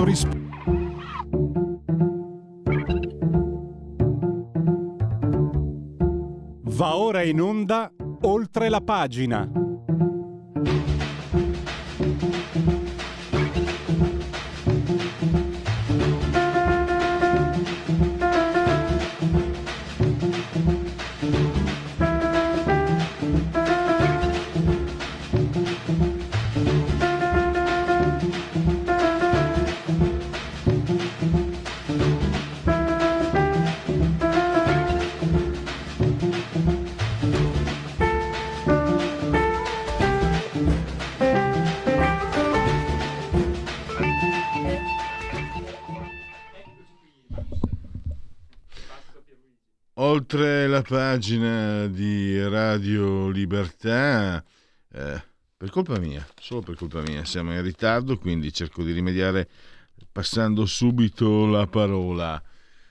dato risposta. Va ora in onda oltre la pagina. Radio Libertà, eh, per colpa mia, solo per colpa mia, siamo in ritardo, quindi cerco di rimediare passando subito la parola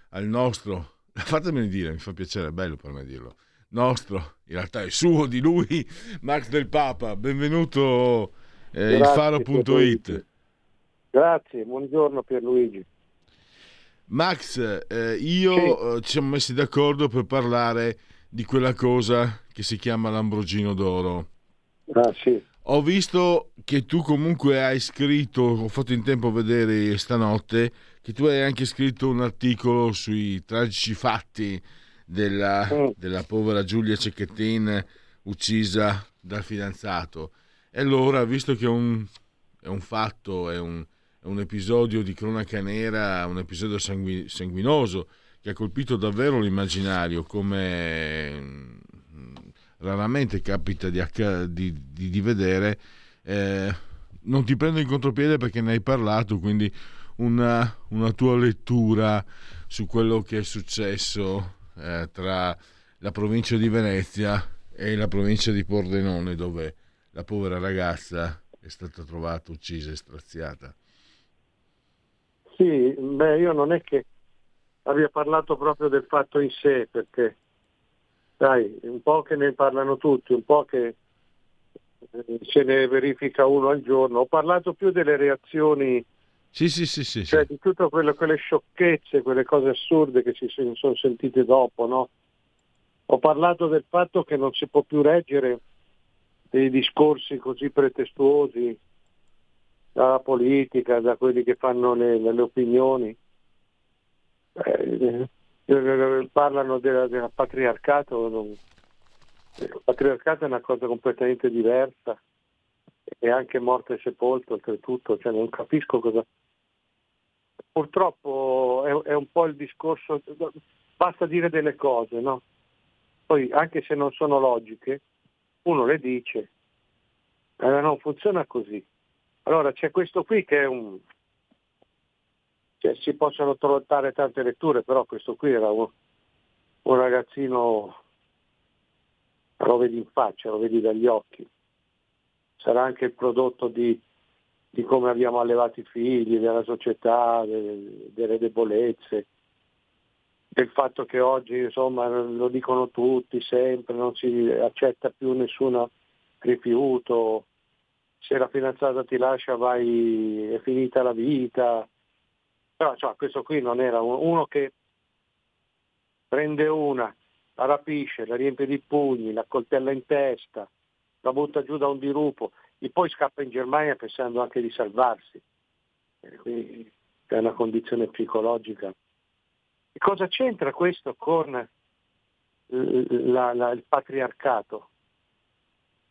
al nostro, fatemelo dire, mi fa piacere, è bello per me dirlo, nostro, in realtà è suo, di lui, Max del Papa, benvenuto eh, il faro.it. Grazie, buongiorno Pierluigi. Max, eh, io sì. eh, ci siamo messi d'accordo per parlare di quella cosa che si chiama l'Ambrogino d'Oro. Ah, sì. Ho visto che tu comunque hai scritto, ho fatto in tempo a vedere stanotte, che tu hai anche scritto un articolo sui tragici fatti della, mm. della povera Giulia Cecchettin uccisa dal fidanzato. E allora, visto che è un, è un fatto, è un, è un episodio di cronaca nera, un episodio sangu- sanguinoso che ha colpito davvero l'immaginario, come raramente capita di, di, di, di vedere. Eh, non ti prendo in contropiede perché ne hai parlato, quindi una, una tua lettura su quello che è successo eh, tra la provincia di Venezia e la provincia di Pordenone, dove la povera ragazza è stata trovata uccisa e straziata. Sì, beh, io non è che abbia parlato proprio del fatto in sé, perché sai, un po' che ne parlano tutti, un po' che eh, se ne verifica uno al giorno. Ho parlato più delle reazioni, sì, sì, sì, sì, cioè di tutte quelle, quelle, sciocchezze, quelle cose assurde che si sono sentite dopo, no? Ho parlato del fatto che non si può più reggere dei discorsi così pretestuosi dalla politica, da quelli che fanno le, le opinioni. Eh, parlano della, del patriarcato, non, il patriarcato è una cosa completamente diversa, è anche morto e sepolto oltretutto, cioè non capisco cosa... Purtroppo è, è un po' il discorso, basta dire delle cose, no? Poi anche se non sono logiche, uno le dice, eh, non funziona così. Allora c'è questo qui che è un... Cioè, si possono trovare tante letture, però questo qui era un, un ragazzino, lo vedi in faccia, lo vedi dagli occhi. Sarà anche il prodotto di, di come abbiamo allevato i figli, della società, delle, delle debolezze, del fatto che oggi insomma, lo dicono tutti sempre, non si accetta più nessun rifiuto, se la fidanzata ti lascia vai, è finita la vita. Però cioè, questo qui non era uno che prende una, la rapisce, la riempie di pugni, la coltella in testa, la butta giù da un dirupo e poi scappa in Germania pensando anche di salvarsi. E quindi è una condizione psicologica. E cosa c'entra questo con la, la, il patriarcato?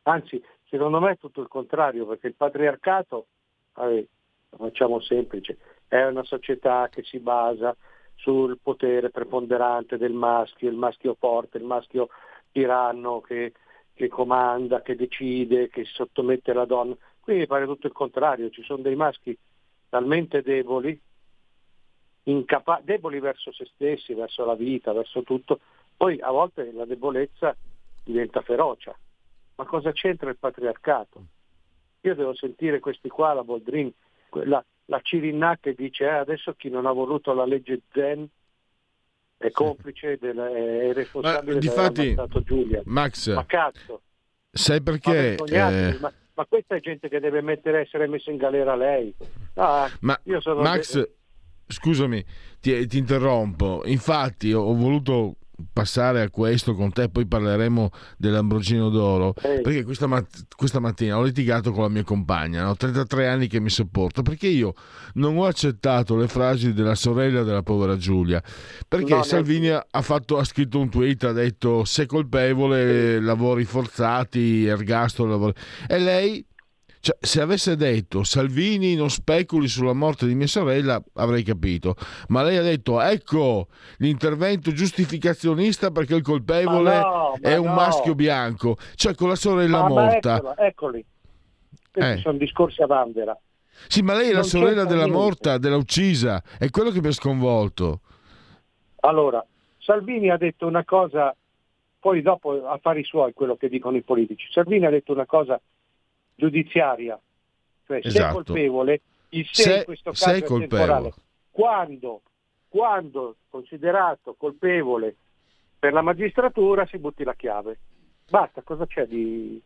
Anzi, Secondo me è tutto il contrario, perché il patriarcato, vabbè, lo facciamo semplice, è una società che si basa sul potere preponderante del maschio, il maschio forte, il maschio tiranno che, che comanda, che decide, che sottomette la donna. Qui mi pare tutto il contrario, ci sono dei maschi talmente deboli, incapa- deboli verso se stessi, verso la vita, verso tutto, poi a volte la debolezza diventa ferocia ma cosa c'entra il patriarcato? Io devo sentire questi qua, la Boldrin, la, la Cirinna che dice eh, adesso chi non ha voluto la legge Zen è complice, della, è responsabile di Giulia. Max, ma cazzo. Sai perché? Ma, eh... ma, ma questa è gente che deve mettere, essere messa in galera lei. Ah, ma Max, de- scusami, ti, ti, interrompo. Infatti ho voluto passare a questo con te, poi parleremo dell'Ambrogino d'Oro, Ehi. perché questa, mat- questa, mattina ho litigato con la mia compagna, ho 33 anni che mi sopporto, perché io non ho accettato le frasi della sorella della povera Giulia, perché no, Salvini ha, fatto, ha, scritto un tweet, ha detto se colpevole, lavori forzati, ergastolo, lavori... e lei cioè, se avesse detto Salvini non speculi sulla morte di mia sorella, avrei capito. Ma lei ha detto ecco l'intervento giustificazionista perché il colpevole no, è un no. maschio bianco, cioè con la sorella ma morta. Ma eccolo, eccoli. Questi eh. sono discorsi a vanvera. Sì, ma lei è la sorella della niente. morta, della uccisa, è quello che mi ha sconvolto. Allora, Salvini ha detto una cosa, poi dopo affari suoi quello che dicono i politici. Salvini ha detto una cosa giudiziaria, cioè esatto. se è esatto. colpevole, il se, se in questo caso è temporale. Quando, quando considerato colpevole per la magistratura si butti la chiave. Basta, cosa c'è di...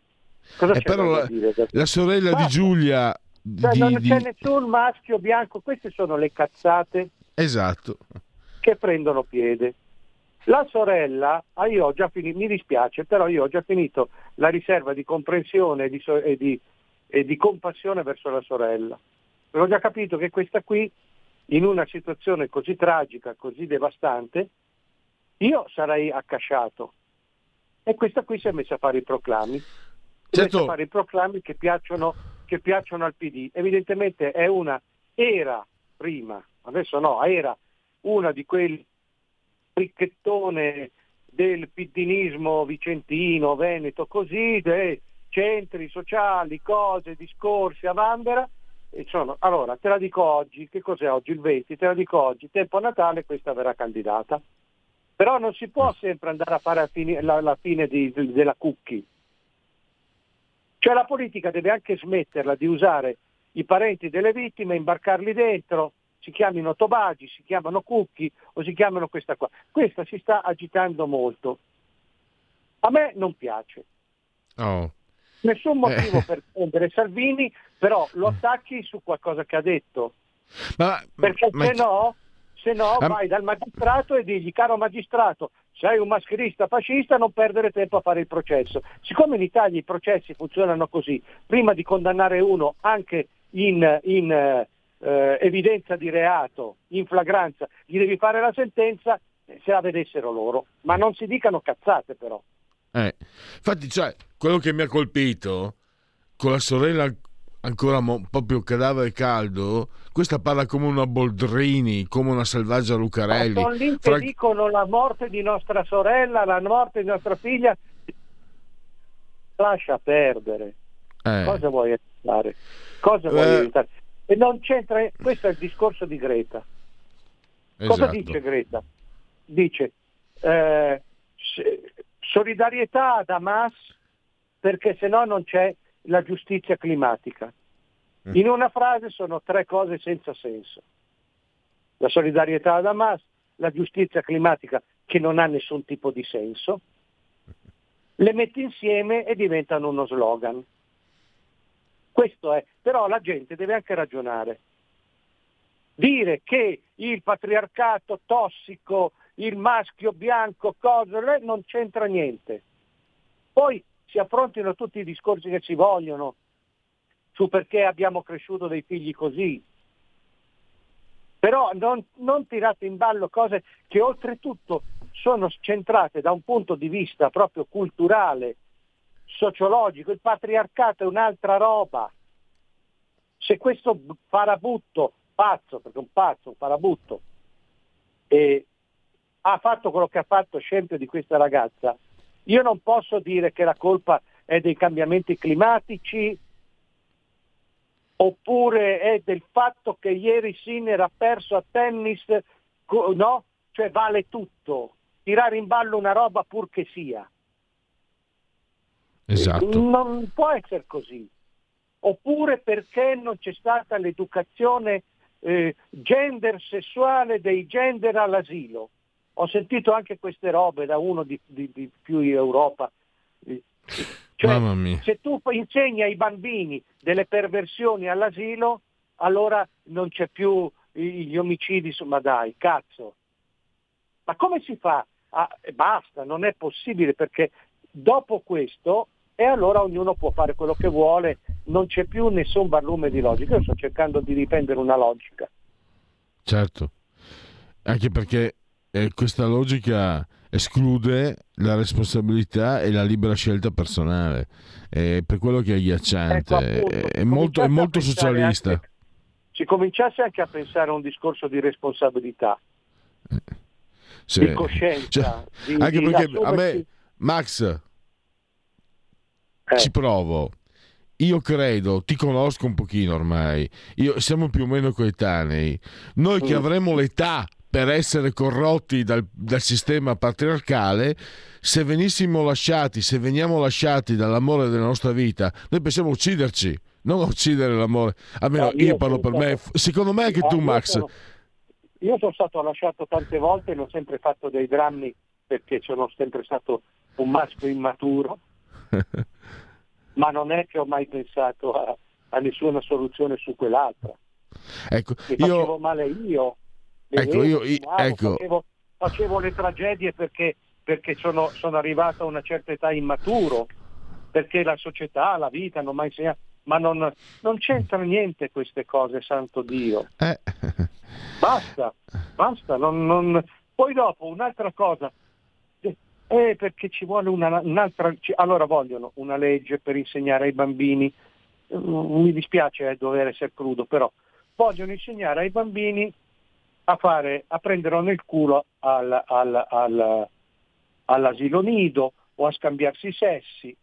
Cosa eh c'è la, dire? la sorella Basta. di Giulia... Cioè, di, non c'è di... nessun maschio bianco, queste sono le cazzate esatto. che prendono piede. La sorella, ah, io ho già finito, mi dispiace, però io ho già finito la riserva di comprensione e di, e di, e di compassione verso la sorella. Ho già capito che questa qui, in una situazione così tragica, così devastante, io sarei accasciato. E questa qui si è messa a fare i proclami. Si certo. è messa a certo. fare i proclami che piacciono, che piacciono al PD. Evidentemente è una, era prima, adesso no, era una di quelli ricchettone del piddinismo vicentino, veneto, così, dei centri sociali, cose, discorsi a Vanvera. E sono, allora, te la dico oggi, che cos'è oggi? Il 20, te la dico oggi, tempo Natale questa verrà candidata. Però non si può sempre andare a fare la fine, la, la fine di, della cookie. Cioè la politica deve anche smetterla di usare i parenti delle vittime, imbarcarli dentro, si chiamino Tobagi, si chiamano Cucchi o si chiamano questa qua. Questa si sta agitando molto. A me non piace. Oh. Nessun motivo eh. per prendere Salvini, però lo attacchi su qualcosa che ha detto. Ma, Perché ma... se no, se no ma... vai dal magistrato e digli, caro magistrato, sei un mascherista fascista, non perdere tempo a fare il processo. Siccome in Italia i processi funzionano così, prima di condannare uno anche in, in eh, evidenza di reato, in flagranza, gli devi fare la sentenza eh, se la vedessero loro, ma non si dicano cazzate però. Eh. Infatti, cioè, quello che mi ha colpito con la sorella ancora mo- proprio cadavere caldo, questa parla come una Boldrini, come una selvaggia Lucarelli. sono lì Fra... dicono la morte di nostra sorella, la morte di nostra figlia. Lascia perdere. Eh. Cosa vuoi aiutare? Cosa vuoi eh. aiutare? E non c'entra, questo è il discorso di Greta. Esatto. Cosa dice Greta? Dice eh, solidarietà ad Hamas perché se no non c'è la giustizia climatica. Mm. In una frase sono tre cose senza senso. La solidarietà ad Hamas, la giustizia climatica che non ha nessun tipo di senso, le metti insieme e diventano uno slogan. Questo è, però la gente deve anche ragionare. Dire che il patriarcato tossico, il maschio bianco, cosa, non c'entra niente. Poi si affrontino tutti i discorsi che ci vogliono su perché abbiamo cresciuto dei figli così. Però non, non tirate in ballo cose che oltretutto sono centrate da un punto di vista proprio culturale, sociologico, il patriarcato è un'altra roba. Se questo farabutto, pazzo, perché un pazzo, un farabutto, eh, ha fatto quello che ha fatto scempio di questa ragazza, io non posso dire che la colpa è dei cambiamenti climatici oppure è del fatto che ieri Sinner ha perso a tennis, no? Cioè vale tutto, tirare in ballo una roba pur che sia. Esatto. Non può essere così. Oppure perché non c'è stata l'educazione eh, gender sessuale dei gender all'asilo. Ho sentito anche queste robe da uno di, di, di più in Europa. Cioè, Cioè, se tu insegni ai bambini delle perversioni all'asilo, allora non c'è più gli omicidi, ma dai, cazzo. Ma come si fa? Ah, basta, non è possibile perché dopo questo e allora ognuno può fare quello che vuole, non c'è più nessun barlume di logica. Io sto cercando di riprendere una logica. Certo, anche perché eh, questa logica esclude la responsabilità e la libera scelta personale. È per quello che è agghiacciante, ecco, appunto, è, molto, è molto socialista. Anche, si cominciasse anche a pensare a un discorso di responsabilità, eh, sì. di coscienza. Cioè, di, anche di perché a me, Max, eh. ci provo. Io credo, ti conosco un pochino ormai, Io, siamo più o meno coetanei. Noi che mm. avremo l'età per essere corrotti dal, dal, sistema patriarcale, se venissimo lasciati, se veniamo lasciati dall'amore della nostra vita, noi pensiamo a ucciderci, non uccidere l'amore. Almeno no, io, io parlo per stato... me, secondo me anche tu, Max. Sono... Io sono stato lasciato tante volte e ho sempre fatto dei drammi perché sono sempre stato un maschio immaturo. ma non è che ho mai pensato a, a nessuna soluzione su quell'altra. Ecco, Mi facevo male io, ecco, io, io ecco. Facevo, facevo, le tragedie perché, perché sono, sono, arrivato a una certa età immaturo, perché la società, la vita non mi ha insegnato, ma non, non c'entra niente queste cose, santo Dio. Eh. Basta, basta. Non, non... Poi dopo un'altra cosa, eh, perché ci vuole una, un'altra... Allora vogliono una legge per insegnare ai bambini, mm, mi dispiace eh, dover essere crudo, però vogliono insegnare ai bambini a, fare, a prenderlo nel culo al, al, al, all'asilo nido o a scambiarsi i sessi,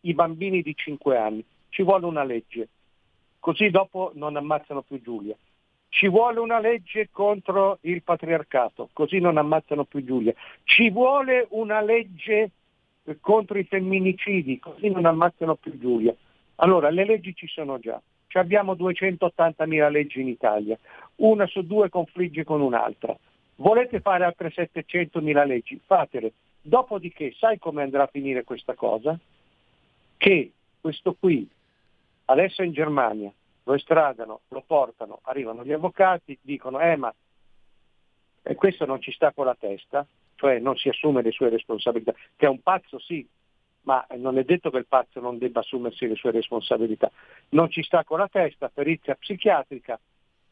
i bambini di 5 anni. Ci vuole una legge, così dopo non ammazzano più Giulia. Ci vuole una legge contro il patriarcato, così non ammazzano più Giulia. Ci vuole una legge contro i femminicidi, così non ammazzano più Giulia. Allora, le leggi ci sono già. Ci abbiamo 280.000 leggi in Italia, una su due confligge con un'altra. Volete fare altre 700.000 leggi? Fatele. Dopodiché, sai come andrà a finire questa cosa? Che questo qui, adesso in Germania, lo estradano, lo portano, arrivano gli avvocati, dicono eh ma questo non ci sta con la testa, cioè non si assume le sue responsabilità, che è un pazzo sì, ma non è detto che il pazzo non debba assumersi le sue responsabilità. Non ci sta con la testa, perizia psichiatrica,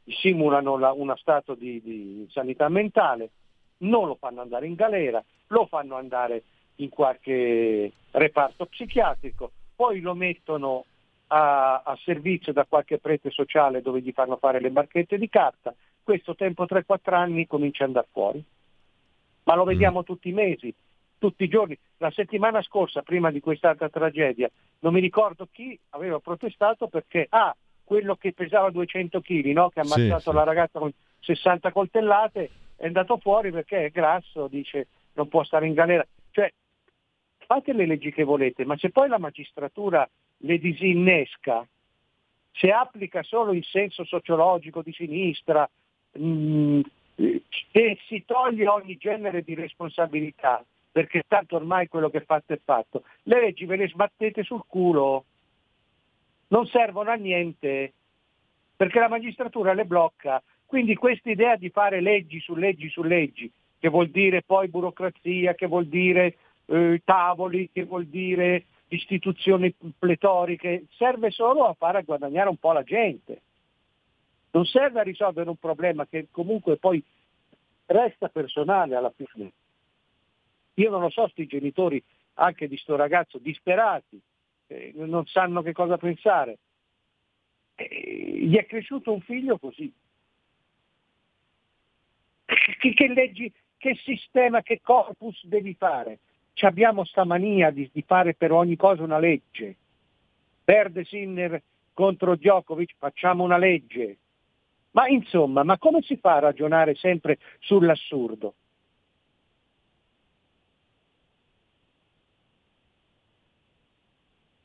simulano la, uno stato di, di sanità mentale, non lo fanno andare in galera, lo fanno andare in qualche reparto psichiatrico, poi lo mettono a, a, servizio da qualche prete sociale dove gli fanno fare le barchette di carta, questo tempo 3-4 anni comincia ad andare fuori. Ma lo vediamo mm. tutti i mesi, tutti i giorni. La settimana scorsa, prima di quest'altra tragedia, non mi ricordo chi aveva protestato perché, ah, quello che pesava 200 kg, no? che ha ammazzato sì, la ragazza con 60 coltellate, è andato fuori perché è grasso, dice non può stare in galera. Cioè, fate le leggi che volete, ma se poi la magistratura le disinnesca, se applica solo in senso sociologico di sinistra, mh, mm, e si toglie ogni genere di responsabilità, perché tanto ormai quello che è fatto è fatto, le leggi ve le sbattete sul culo, non servono a niente, perché la magistratura le blocca. Quindi questa idea di fare leggi su leggi su leggi, che vuol dire poi burocrazia, che vuol dire eh, tavoli, che vuol dire istituzioni pletoriche, serve solo a fare guadagnare un po' la gente. Non serve a risolvere un problema che comunque poi resta personale alla fine. Io non lo so, sti genitori anche di sto ragazzo disperati, eh, non sanno che cosa pensare. Eh, gli è cresciuto un figlio così. Che, che leggi, che sistema, che corpus devi fare? Ci abbiamo sta mania di, di fare per ogni cosa una legge. Perde Sinner contro Djokovic, facciamo una legge. Ma insomma, ma come si fa a ragionare sempre sull'assurdo?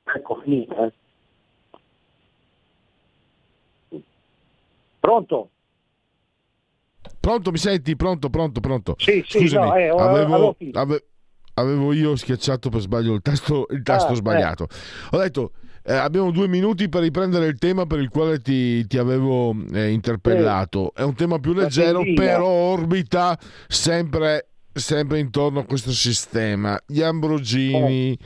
Ecco, finita. Eh. Pronto? Pronto, mi senti? Pronto, pronto, pronto. Sì, sì, Scusami, no, eh, avevo, ave, avevo io schiacciato per sbaglio il tasto, il tasto ah, sbagliato. Eh. Ho detto eh, abbiamo due minuti per riprendere il tema per il quale ti, ti avevo eh, interpellato. È un tema più leggero, però orbita sempre, sempre, intorno a questo sistema. Gli Ambrogini, gli,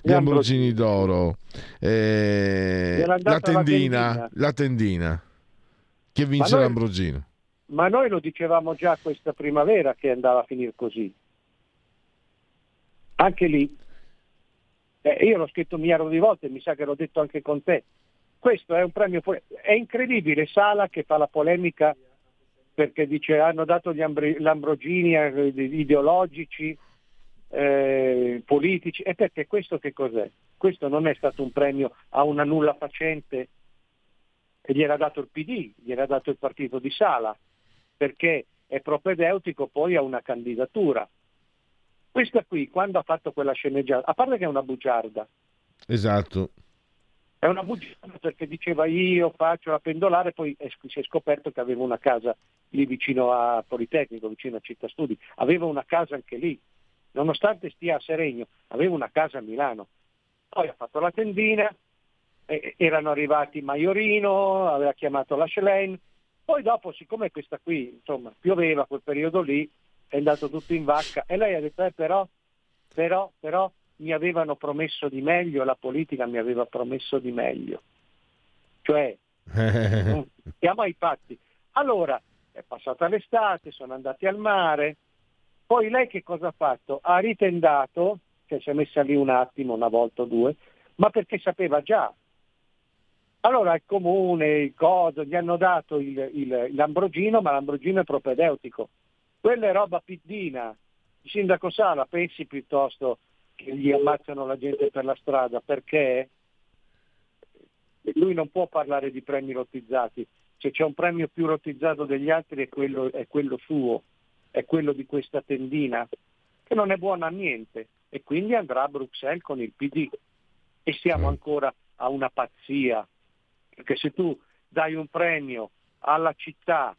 gli Ambrogini d'oro, eh, la, tendina, la tendina, che vince noi, l'Ambrogino. Ma noi lo dicevamo già questa primavera che andava a finire così. Anche lì eh, io l'ho scritto miliardo di volte, mi sa che l'ho detto anche con te. Questo è un premio. È incredibile Sala che fa la polemica perché dice hanno dato gli Lambrogini eh, ideologici, eh, politici, e perché questo che cos'è? Questo non è stato un premio a una nulla facente che gli era dato il PD, gli era dato il partito di Sala, perché è propedeutico poi a una candidatura. Questa qui, quando ha fatto quella sceneggiata, a parte che è una bugiarda. Esatto. È una bugiarda perché diceva io faccio la pendolare, poi si è scoperto che aveva una casa lì vicino a Politecnico, vicino a Città Studi. Aveva una casa anche lì, nonostante stia a Seregno, aveva una casa a Milano. Poi ha fatto la tendina, erano arrivati Maiorino, aveva chiamato la Schlein, poi dopo, siccome questa qui, insomma, pioveva quel periodo lì, è andato tutto in vacca e lei ha detto eh, però, però, però mi avevano promesso di meglio, la politica mi aveva promesso di meglio. Cioè, siamo ai fatti. Allora, è passata l'estate, sono andati al mare, poi lei che cosa ha fatto? Ha ritendato, cioè si è messa lì un attimo, una volta o due, ma perché sapeva già. Allora il comune, il coso, gli hanno dato il, il, l'ambrogino, ma l'ambrogino è propedeutico. Quella è roba piddina. Il sindaco Sala pensi piuttosto che gli ammazzano la gente per la strada perché lui non può parlare di premi lottizzati. Se c'è un premio più lottizzato degli altri è quello, è quello suo, è quello di questa tendina, che non è buona a niente. E quindi andrà a Bruxelles con il PD. E siamo ancora a una pazzia. Perché se tu dai un premio alla città,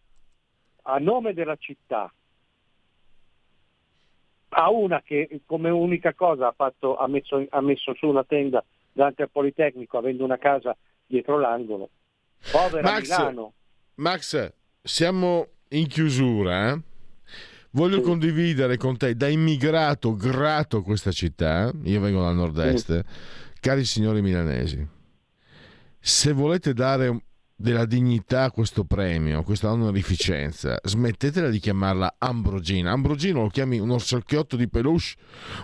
a nome della città, a una che come unica cosa ha, fatto, ha, messo, ha messo su una tenda davanti al Politecnico avendo una casa dietro l'angolo. Povera Max, Milano. Max, siamo in chiusura. Eh? Voglio sì. condividere con te, da immigrato grato a questa città, io vengo dal nord-est, sì. cari signori milanesi, se volete dare della dignità questo premio, questa onorificenza, smettetela di chiamarla Ambrogina. Ambrogino lo chiami un orsacchiotto di peluche,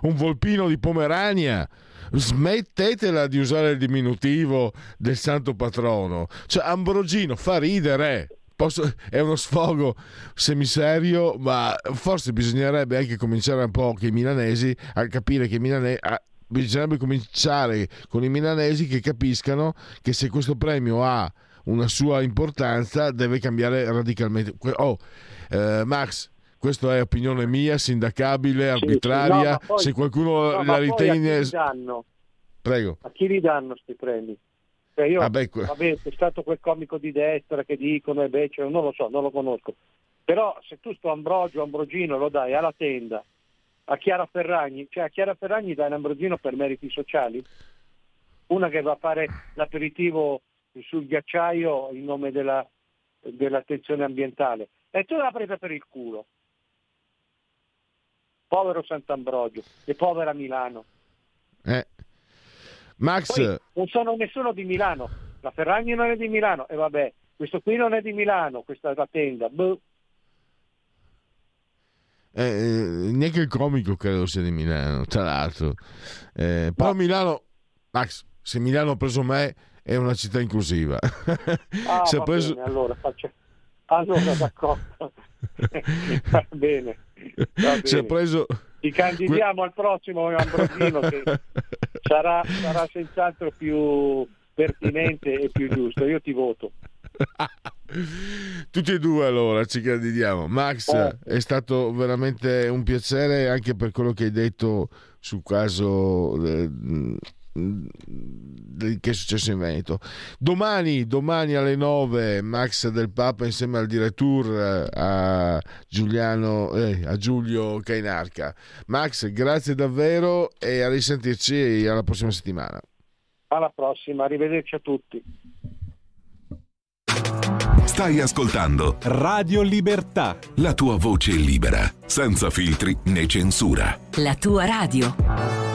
un volpino di Pomerania. Smettetela di usare il diminutivo del santo patrono. Cioè, Ambrogino fa ridere. Posso, è uno sfogo semiserio, ma forse bisognerebbe anche cominciare un po' che i milanesi a capire che i milanesi bisognerebbe cominciare con i milanesi che capiscano che se questo premio ha una sua importanza deve cambiare radicalmente. Oh, eh, Max, questa è opinione mia, sindacabile, arbitraria. Sì. No, poi, Se qualcuno no, la ritiene. Prego. A chi li danno questi premi? Cioè io, ah, beh, vabbè, c'è stato quel comico di destra che dicono, e beh, cioè, non lo so, non lo conosco. Però se tu sto Ambrogio, Ambrogino lo dai alla tenda, a Chiara Ferragni, cioè a Chiara Ferragni dai un Ambrogino per meriti sociali? Una che va a fare l'aperitivo sul ghiacciaio in nome della, dell'attenzione ambientale. E tu l'ha presa per il culo. Povero Sant'Ambrogio e povera Milano. Eh. Max... Poi non sono nessuno di Milano. La Ferragni non è di Milano. E vabbè, questo qui non è di Milano, questa è la tenda. Boh. Eh, eh, neanche il comico credo sia di Milano, tra l'altro. Eh, però no. Milano, Max, se Milano ha preso me, è una città inclusiva. Ah, va preso... bene, allora faccio... Allora d'accordo. va bene. Va bene. Si preso... Ci candidiamo al prossimo Ambrosino che sarà, sarà senz'altro più pertinente e più giusto. Io ti voto. Tutti e due allora ci candidiamo. Max, eh. è stato veramente un piacere anche per quello che hai detto sul caso eh, che è successo in Veneto. Domani, domani alle 9 Max del Papa insieme al direttore a, Giuliano, eh, a Giulio Cainarca. Max, grazie davvero e a risentirci alla prossima settimana. Alla prossima, arrivederci a tutti. Stai ascoltando Radio Libertà. La tua voce libera, senza filtri né censura. La tua radio.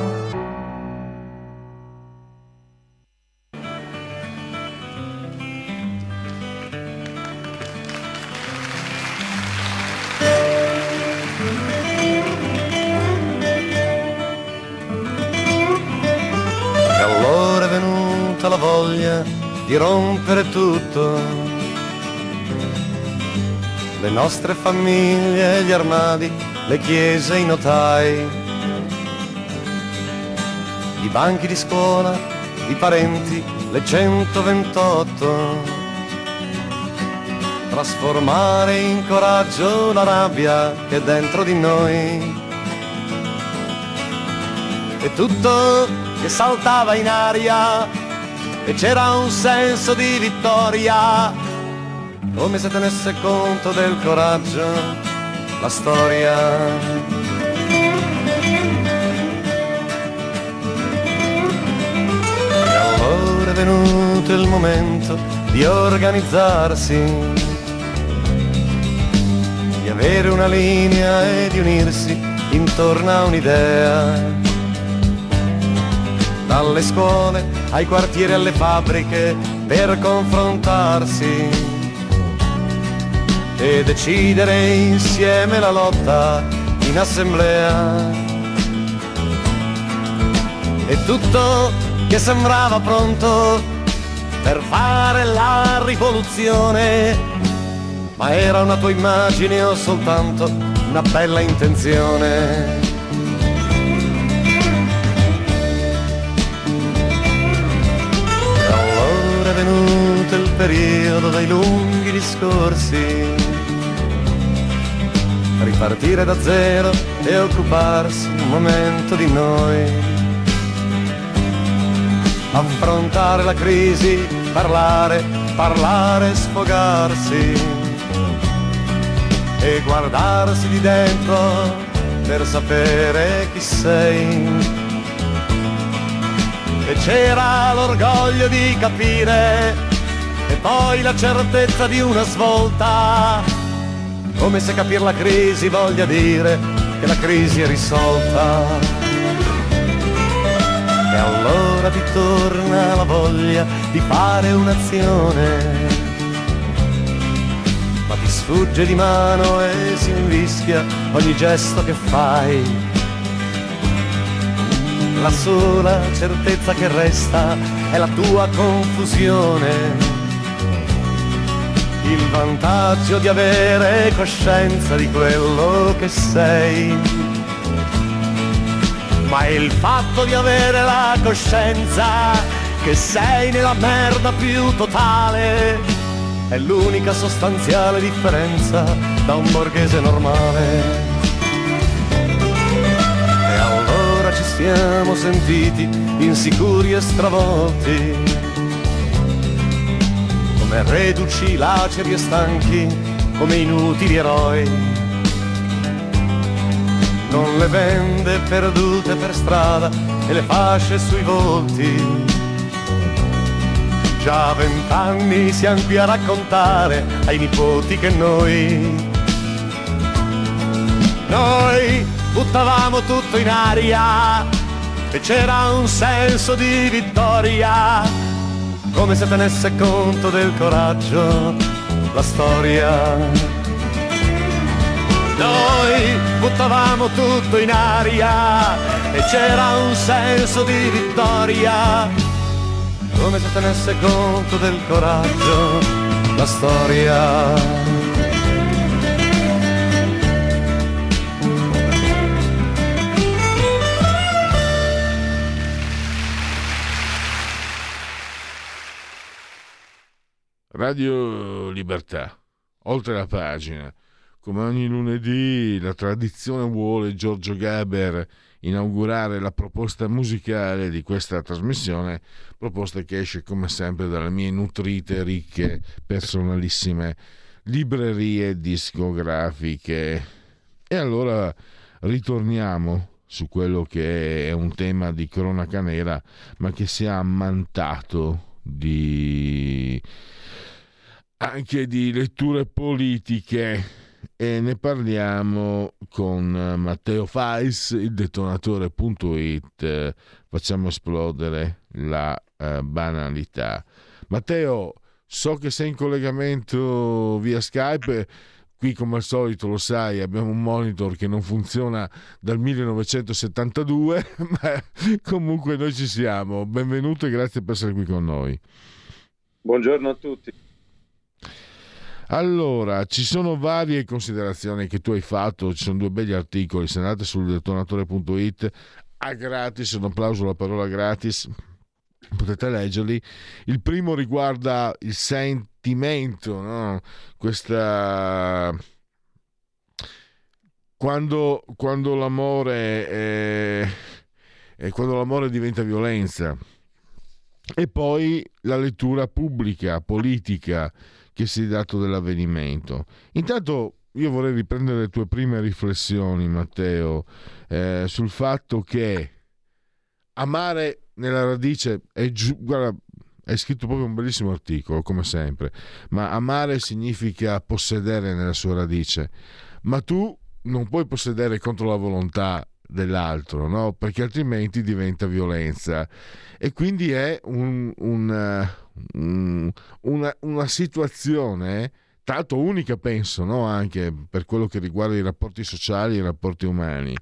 Tutto le nostre famiglie, gli armadi, le chiese, i notai, i banchi di scuola, i parenti, le 128. Trasformare in coraggio la rabbia che è dentro di noi. E tutto che saltava in aria e c'era un senso di vittoria come se tenesse conto del coraggio la storia. E allora è venuto il momento di organizzarsi, di avere una linea e di unirsi intorno a un'idea. Dalle scuole ai quartieri alle fabbriche per confrontarsi e decidere insieme la lotta in assemblea. E tutto che sembrava pronto per fare la rivoluzione, ma era una tua immagine o soltanto una bella intenzione. Periodo dei lunghi discorsi ripartire da zero e occuparsi un momento di noi. Affrontare la crisi, parlare, parlare, sfogarsi e guardarsi di dentro per sapere chi sei. E c'era l'orgoglio di capire e poi la certezza di una svolta come se capire la crisi voglia dire che la crisi è risolta. E allora ti torna la voglia di fare un'azione, ma ti sfugge di mano e si invischia ogni gesto che fai. La sola certezza che resta è la tua confusione il vantaggio di avere coscienza di quello che sei. Ma il fatto di avere la coscienza che sei nella merda più totale è l'unica sostanziale differenza da un borghese normale. E allora ci siamo sentiti insicuri e stravolti come reduci, laceri e stanchi, come inutili eroi. Non le vende perdute per strada e le fasce sui volti. Già vent'anni siamo qui a raccontare ai nipoti che noi, noi buttavamo tutto in aria e c'era un senso di vittoria come se tenesse conto del coraggio la storia. Noi buttavamo tutto in aria e c'era un senso di vittoria, come se tenesse conto del coraggio la storia. Radio Libertà, oltre la pagina, come ogni lunedì, la tradizione vuole Giorgio Gaber inaugurare la proposta musicale di questa trasmissione, proposta che esce come sempre dalle mie nutrite, ricche, personalissime librerie discografiche. E allora ritorniamo su quello che è un tema di cronaca nera, ma che si è ammantato di anche di letture politiche e ne parliamo con Matteo Fais, il detonatore.it. Facciamo esplodere la uh, banalità. Matteo, so che sei in collegamento via Skype. Qui, come al solito, lo sai, abbiamo un monitor che non funziona dal 1972, ma comunque noi ci siamo. Benvenuto e grazie per essere qui con noi. Buongiorno a tutti. Allora, ci sono varie considerazioni che tu hai fatto, ci sono due belli articoli, se andate sul detonatore.it a gratis, un applauso alla parola gratis, potete leggerli. Il primo riguarda il sentimento, no? questa... Quando, quando, l'amore è... quando l'amore diventa violenza e poi la lettura pubblica, politica che si è dato dell'avvenimento. Intanto io vorrei riprendere le tue prime riflessioni, Matteo, eh, sul fatto che amare nella radice è giù, guarda, hai scritto proprio un bellissimo articolo, come sempre, ma amare significa possedere nella sua radice, ma tu non puoi possedere contro la volontà dell'altro, no? perché altrimenti diventa violenza. E quindi è un, un, un, una, una, situazione, l'altro unica penso, no? anche per quello che riguarda i rapporti sociali e i rapporti umani,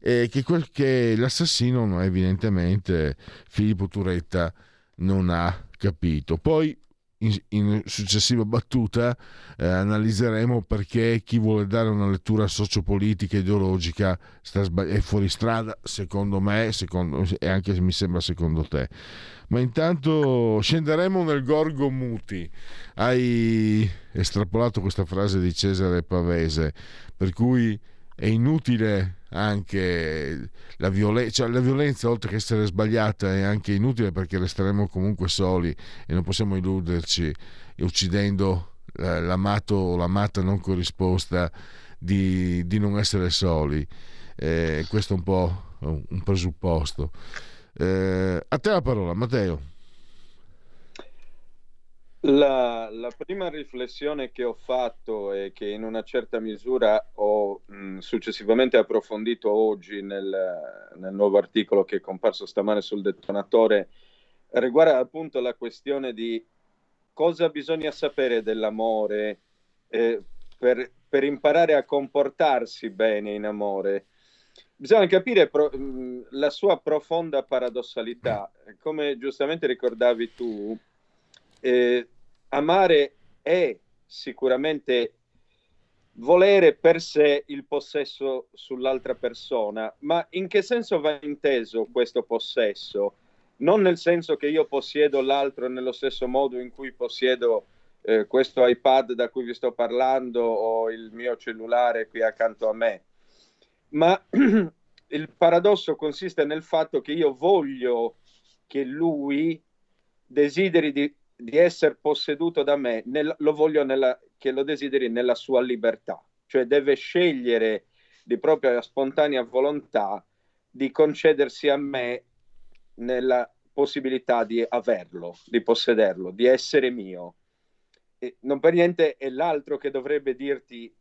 e che, che l'assassino evidentemente Filippo Turetta non ha capito. Poi in, in successiva battuta eh, analizzeremo perché chi vuole dare una lettura sociopolitica ideologica sta sbagli- è fuori strada, secondo me, secondo, e anche mi sembra secondo te. Ma intanto scenderemo nel Gorgo Muti. Hai estrapolato questa frase di Cesare Pavese, per cui è inutile anche la violenza, cioè la violenza oltre che essere sbagliata è anche inutile perché resteremo comunque soli e non possiamo illuderci uccidendo l'amato o l'amata non corrisposta di, di non essere soli. Eh, questo è un po' un presupposto. Eh, a te la parola, Matteo. La, la, prima riflessione che ho fatto e che in una certa misura ho mh, successivamente approfondito oggi nel, nel, nuovo articolo che è comparso stamane sul detonatore riguarda appunto la questione di cosa bisogna sapere dell'amore eh, per, per, imparare a comportarsi bene in amore. Bisogna capire pro, mh, la sua profonda paradossalità. Come giustamente ricordavi tu, eh, amare è sicuramente volere per sé il possesso sull'altra persona, ma in che senso va inteso questo possesso? Non nel senso che io possiedo l'altro nello stesso modo in cui possiedo eh, questo iPad da cui vi sto parlando o il mio cellulare qui accanto a me, ma il paradosso consiste nel fatto che io voglio che lui desideri di, di essere posseduto da me, nel, lo voglio nella, che lo desideri nella sua libertà, cioè deve scegliere di propria spontanea volontà di concedersi a me nella possibilità di averlo, di possederlo, di essere mio. E non per niente è l'altro che dovrebbe dirti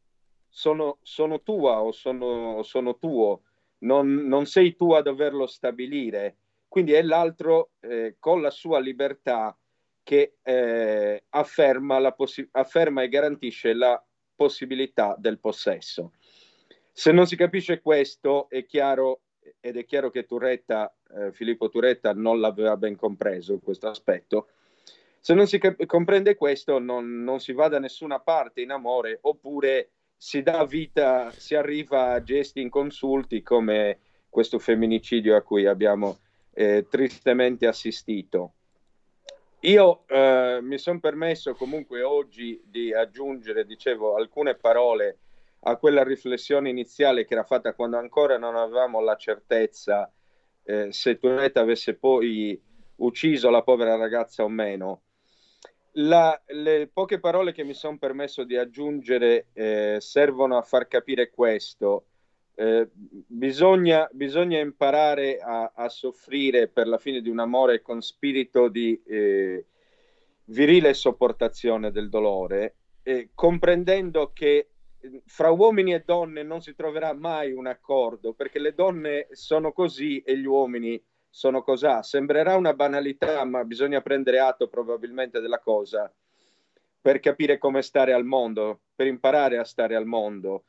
sono, sono tua o sono, sono tuo, non, non, sei tu a doverlo stabilire. Quindi è l'altro eh, con la sua libertà che eh, afferma, possi- afferma e garantisce la possibilità del possesso. Se non si capisce questo, è chiaro, ed è chiaro che Turetta, eh, Filippo Turetta non l'aveva ben compreso questo aspetto, se non si cap- comprende questo non, non si va da nessuna parte in amore oppure si dà vita, si arriva a gesti inconsulti come questo femminicidio a cui abbiamo eh, tristemente assistito. Io eh, mi sono permesso comunque oggi di aggiungere, dicevo, alcune parole a quella riflessione iniziale che era fatta quando ancora non avevamo la certezza eh, se Tourette avesse poi ucciso la povera ragazza o meno. La, le poche parole che mi sono permesso di aggiungere eh, servono a far capire questo. Eh, bisogna, bisogna, imparare a, a, soffrire per la fine di un amore con spirito di eh, virile sopportazione del dolore, comprendendo che fra uomini e donne non si troverà mai un accordo perché le donne sono così e gli uomini sono cosà. Sembrerà una banalità, ma bisogna prendere atto probabilmente della cosa per capire come stare al mondo, per imparare a stare al mondo.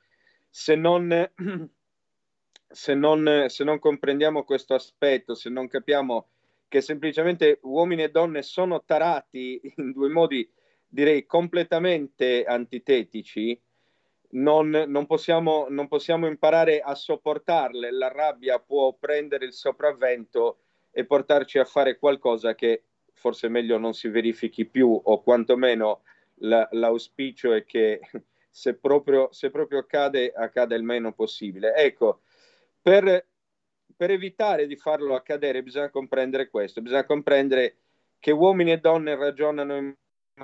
Se non, se non, se non comprendiamo questo aspetto, se non capiamo che semplicemente uomini e donne sono tarati in due modi, direi, completamente antitetici, non, non, possiamo, non possiamo imparare a sopportarle. La rabbia può prendere il sopravvento e portarci a fare qualcosa che forse meglio non si verifichi più, o quantomeno la, l'auspicio è che se proprio, se proprio accade, accada il meno possibile. Ecco, per, per evitare di farlo accadere bisogna comprendere questo, bisogna comprendere che uomini e donne ragionano in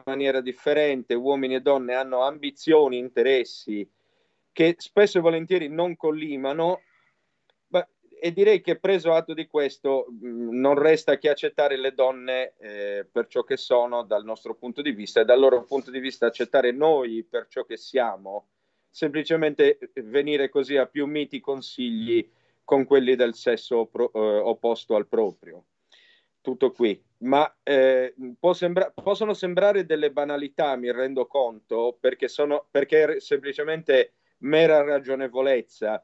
maniera differente, uomini e donne hanno ambizioni, interessi che spesso e volentieri non collimano. E direi che preso atto di questo non resta che accettare le donne eh, per ciò che sono dal nostro punto di vista e dal loro punto di vista accettare noi per ciò che siamo, semplicemente venire così a più miti consigli con quelli del sesso pro, eh, opposto al proprio tutto qui, ma eh, sembra- possono sembrare delle banalità, mi rendo conto, perché, sono, perché è semplicemente mera ragionevolezza,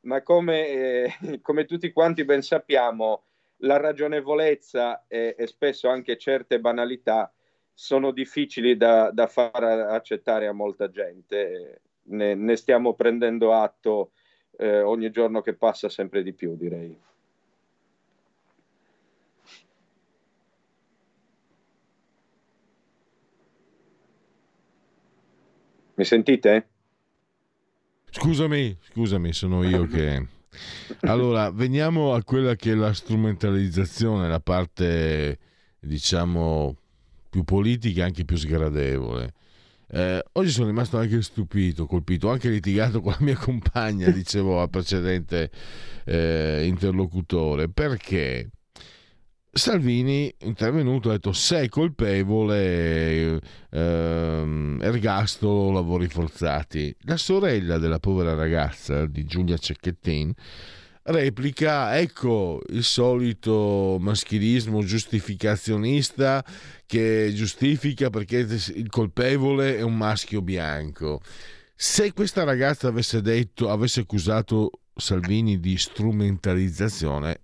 ma come, eh, come tutti quanti ben sappiamo, la ragionevolezza e, e spesso anche certe banalità sono difficili da, da far accettare a molta gente. Ne, ne stiamo prendendo atto eh, ogni giorno che passa sempre di più, direi. Mi sentite? Scusami, scusami, sono io che... Allora, veniamo a quella che è la strumentalizzazione, la parte, diciamo, più politica e anche più sgradevole. Eh, oggi sono rimasto anche stupito, colpito, anche litigato con la mia compagna, dicevo al precedente eh, interlocutore, perché Salvini intervenuto ha detto sei colpevole ehm, ergastolo lavori forzati. La sorella della povera ragazza di Giulia Cecchettin replica ecco il solito maschilismo giustificazionista che giustifica perché il colpevole è un maschio bianco. Se questa ragazza avesse detto avesse accusato Salvini di strumentalizzazione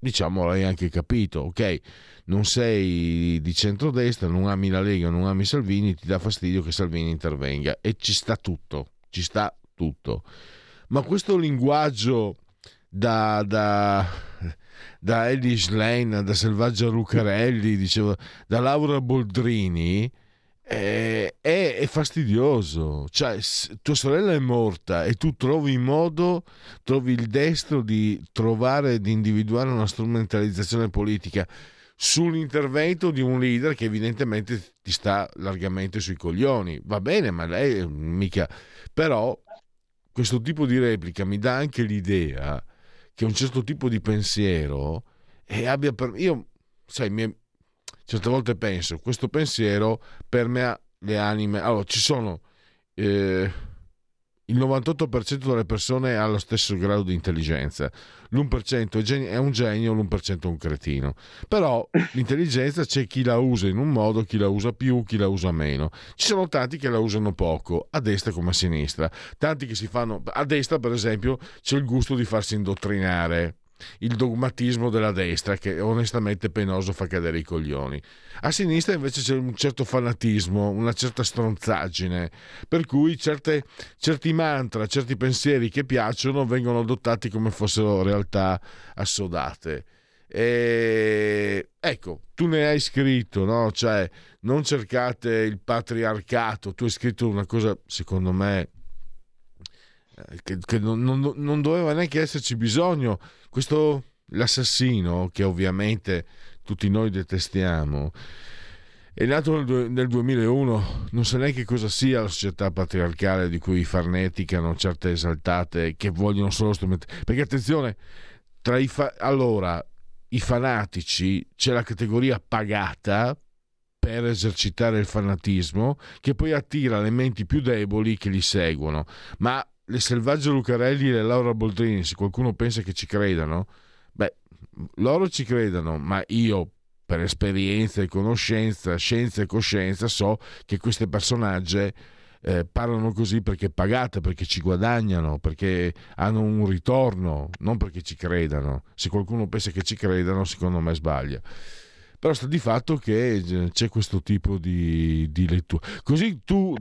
diciamo l'hai anche capito, ok, non sei di centrodestra, non ami la Lega, non ami Salvini, ti dà fastidio che Salvini intervenga. E ci sta tutto, ci sta tutto. Ma questo linguaggio da, da, da Eddie Schlein, da Selvaggia Lucarelli, dicevo, da Laura Boldrini, è, è, è, fastidioso. Cioè, tua sorella è morta e tu trovi il modo, trovi il destro di trovare, di individuare una strumentalizzazione politica sull'intervento di un leader che evidentemente ti sta largamente sui coglioni. Va bene, ma lei mica... Però questo tipo di replica mi dà anche l'idea che un certo tipo di pensiero e abbia per... Io, sai, mi, certe volte penso, questo pensiero permea le anime. Allora, ci sono eh, il 98% delle persone ha lo stesso grado di intelligenza, l'1% è un genio, l'1% è un cretino. Però l'intelligenza c'è chi la usa in un modo, chi la usa più, chi la usa meno. Ci sono tanti che la usano poco, a destra come a sinistra. Tanti che si fanno a destra, per esempio, c'è il gusto di farsi indottrinare il dogmatismo della destra che onestamente penoso fa cadere i coglioni. A sinistra invece c'è un certo fanatismo, una certa stronzaggine, per cui certe, certi mantra, certi pensieri che piacciono vengono adottati come fossero realtà assodate. E ecco, tu ne hai scritto, no? Cioè, non cercate il patriarcato, tu hai scritto una cosa, secondo me, che, che non, non, non, doveva neanche esserci bisogno. Questo, l'assassino, che ovviamente tutti noi detestiamo, è nato nel, nel 2001, non sa neanche cosa sia la società patriarcale di cui farneticano certe esaltate che vogliono solo strumentare. Perché attenzione, tra i fa- allora, i fanatici c'è la categoria pagata per esercitare il fanatismo che poi attira le menti più deboli che li seguono. Ma le selvagge Lucarelli e le Laura Boldrini, se qualcuno pensa che ci credano, beh, loro ci credano, ma io per esperienza e conoscenza, scienza e coscienza so che queste personaggi eh, parlano così perché pagate, perché ci guadagnano, perché hanno un ritorno, non perché ci credano. Se qualcuno pensa che ci credano, secondo me sbaglia. Però sta di fatto che eh, c'è questo tipo di, di lettura. Così tu,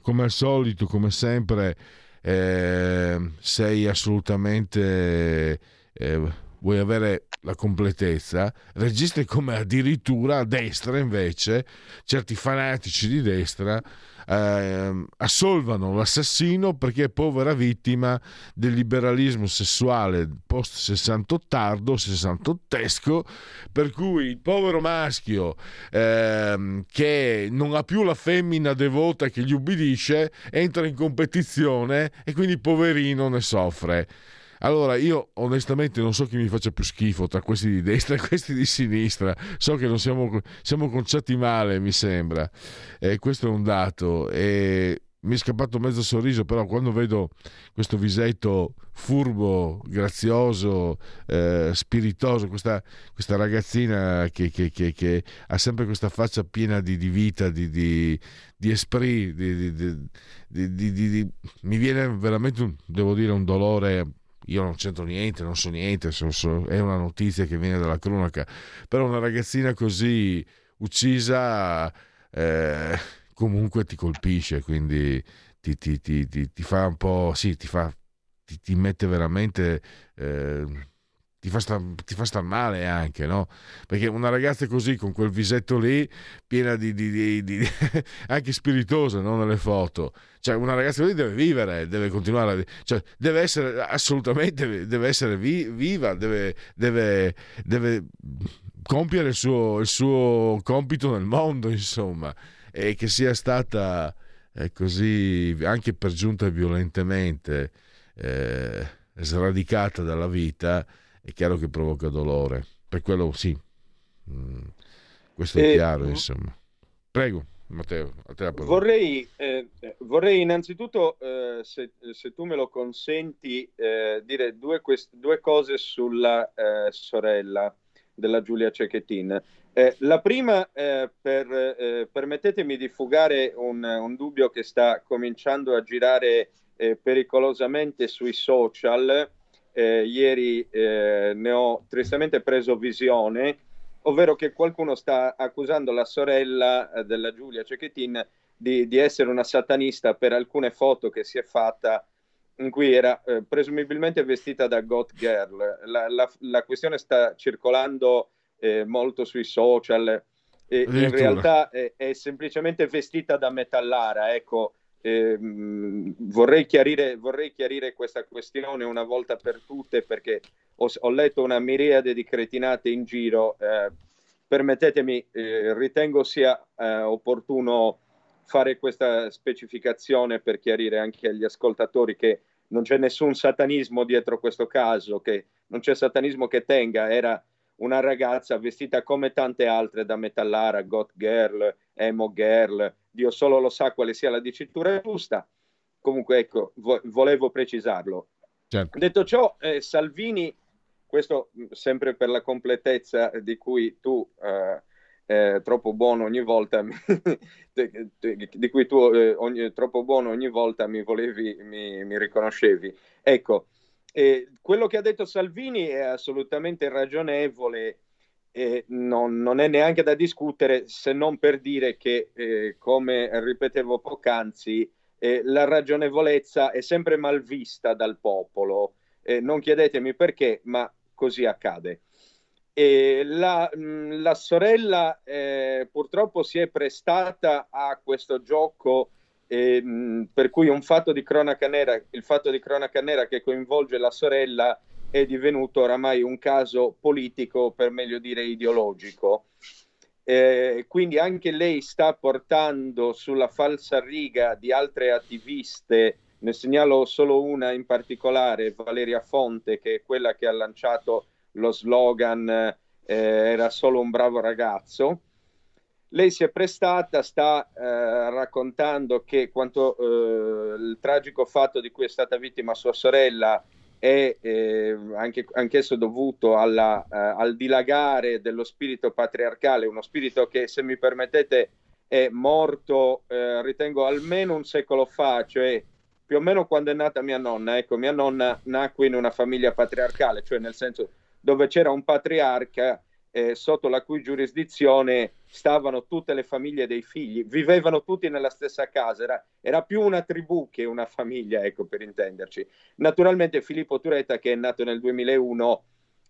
come al solito, come sempre, eh, sei assolutamente... Eh, vuoi avere la completezza, registri come addirittura a destra invece certi fanatici di destra eh, assolvano l'assassino perché è povera vittima del liberalismo sessuale post sessantottardo, sessantottesco, per cui il povero maschio eh, che non ha più la femmina devota che gli ubbidisce entra in competizione e quindi poverino ne soffre. Allora, io onestamente non so chi mi faccia più schifo tra questi di destra e questi di sinistra. So che non siamo, siamo conciati male, mi sembra. E questo è un dato. E mi è scappato mezzo sorriso, però quando vedo questo visetto furbo, grazioso, eh, spiritoso, questa, questa ragazzina che, che, che, che, ha sempre questa faccia piena di, di vita, di, di, di esprit, mi viene veramente, un, devo dire, un dolore io non c'entro niente, non so niente, so, so, è una notizia che viene dalla cronaca, però una ragazzina così uccisa eh, comunque ti colpisce, quindi ti, ti, ti, ti, fa un po', sì, ti, fa, ti, mette veramente... Eh, ti fa, star, ti fa star male anche, no? Perché una ragazza così, con quel visetto lì, piena di, di, di, di anche spiritosa, no? Nelle foto. Cioè, una ragazza così deve vivere, deve continuare. Cioè, deve essere assolutamente, deve essere vi, viva, deve, deve, deve compiere il suo, il suo compito nel mondo, insomma. E che sia stata eh, così, anche per giunta violentemente, eh, sradicata dalla vita è chiaro che provoca dolore. Per quello sì, mm, questo è e, chiaro, insomma. Prego. Matteo, a te la vorrei, eh, vorrei innanzitutto, eh, se, se, tu me lo consenti, eh, dire due, quest- due, cose sulla eh, sorella della Giulia Cecchettin. Eh, la prima, eh, per, permettetemi di fugare un, un, dubbio che sta cominciando a girare pericolosamente sui social, eh, ieri eh, ne ho tristemente preso visione, ovvero che qualcuno sta accusando la sorella eh, della Giulia Cecchettin di, di, essere una satanista per alcune foto che si è fatta in cui era eh, presumibilmente vestita da Goth Girl. La, la, la questione sta circolando eh, molto sui social. E in realtà è, è semplicemente vestita da metallara, ecco, eh, vorrei, chiarire, vorrei, chiarire, questa questione una volta per tutte perché ho, ho letto una miriade di cretinate in giro. Eh, permettetemi, eh, ritengo sia eh, opportuno fare questa specificazione per chiarire anche agli ascoltatori che non c'è nessun satanismo dietro questo caso, che non c'è satanismo che tenga, era una ragazza vestita come tante altre da metallara, goth girl, emo girl, Dio solo lo sa quale sia la dicitura giusta. Comunque, ecco, vo- volevo precisarlo. Certo. Detto ciò, eh, Salvini, questo sempre per la completezza di cui tu, eh, eh, troppo buono ogni volta, mi, di cui tu, eh, ogni, troppo buono ogni volta mi volevi, mi, mi riconoscevi. Ecco, quello che ha detto Salvini è assolutamente ragionevole eh, non, non, è neanche da discutere se non per dire che, eh, come ripetevo poc'anzi, eh, la ragionevolezza è sempre mal vista dal popolo. non chiedetemi perché, ma così accade. La, mm, la, sorella eh, purtroppo si è prestata a questo gioco E, mh, per cui un fatto di cronaca nera, il fatto di cronaca nera che coinvolge la sorella è divenuto oramai un caso politico, per meglio dire ideologico. Eh, quindi anche lei sta portando sulla falsa riga di altre attiviste, ne segnalo solo una in particolare, Valeria Fonte, che è quella che ha lanciato lo slogan eh, Era solo un bravo ragazzo. Lei si è prestata, sta eh, raccontando che quanto eh, il tragico fatto di cui è stata vittima sua sorella è eh, anche, anch'esso dovuto alla, eh, al dilagare dello spirito patriarcale, uno spirito che, se mi permettete, è morto, eh, ritengo, almeno un secolo fa, cioè più o meno quando è nata mia nonna. Ecco, mia nonna nacque in una famiglia patriarcale, cioè nel senso dove c'era un patriarca eh, sotto la cui giurisdizione stavano tutte le famiglie dei figli, vivevano tutti nella stessa casa, era, era, più una tribù che una famiglia, ecco per intenderci. Naturalmente Filippo Turetta, che è nato nel 2001,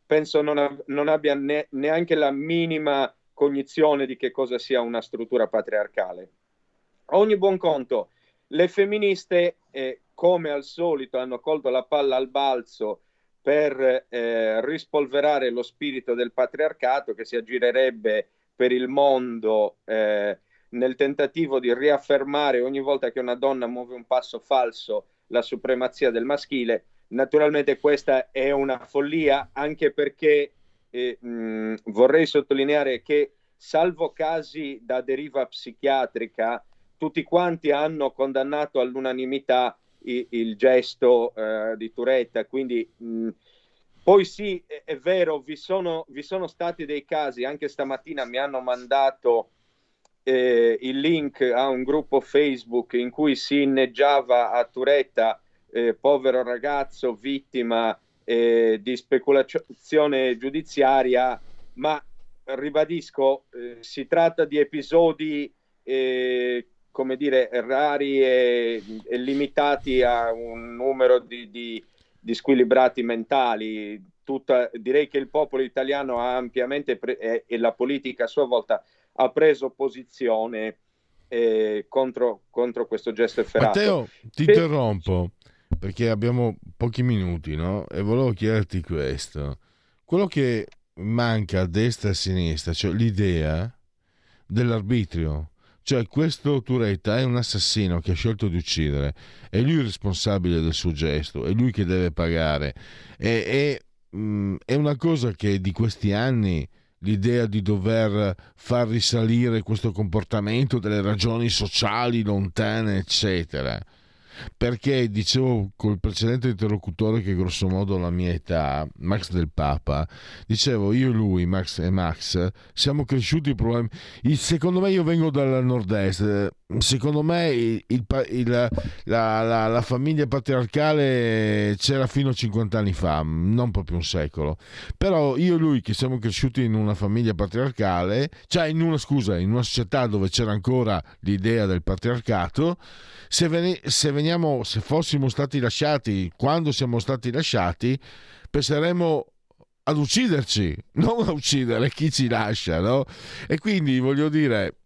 penso non, av- non abbia ne- neanche la minima cognizione di che cosa sia una struttura patriarcale. A ogni buon conto, le femministe, eh, come al solito, hanno colto la palla al balzo per eh, rispolverare lo spirito del patriarcato che si aggirerebbe per il mondo eh, nel tentativo di riaffermare ogni volta che una donna muove un passo falso la supremazia del maschile. Naturalmente questa è una follia anche perché eh, mh, vorrei sottolineare che salvo casi da deriva psichiatrica, tutti quanti hanno condannato all'unanimità il, il gesto eh, di Turetta, quindi mh, poi sì, è, è vero, vi sono, vi sono, stati dei casi, anche stamattina mi hanno mandato eh, il link a un gruppo Facebook in cui si inneggiava a Turetta, eh, povero ragazzo vittima eh, di speculazione giudiziaria, ma ribadisco, eh, si tratta di episodi eh, come dire, rari e, e, limitati a un numero di, di, di squilibrati mentali. Tutta, direi che il popolo italiano ha ampiamente pre- e, e, la politica a sua volta ha preso posizione eh, contro, contro, questo gesto efferato. Matteo, ti che... interrompo perché abbiamo pochi minuti no? e volevo chiederti questo. Quello che manca a destra e a sinistra, cioè l'idea dell'arbitrio cioè, questo Turetta è un assassino che ha scelto di uccidere, è lui il responsabile del suo gesto, è lui che deve pagare. È, è, mh, mm, è una cosa che di questi anni l'idea di dover far risalire questo comportamento delle ragioni sociali lontane, eccetera perché dicevo col precedente interlocutore che grosso modo la mia età, Max del Papa, dicevo io e lui, Max e Max, siamo cresciuti probabilmente, secondo me io vengo dal nord-est, secondo me il, il, la, la, la, famiglia patriarcale c'era fino a 50 anni fa, non proprio un secolo, però io e lui che siamo cresciuti in una famiglia patriarcale, cioè in una scusa, in una società dove c'era ancora l'idea del patriarcato, se, ven- se, veniamo, se fossimo stati lasciati quando siamo stati lasciati, penseremmo ad ucciderci, non a uccidere chi ci lascia, no? E quindi voglio dire,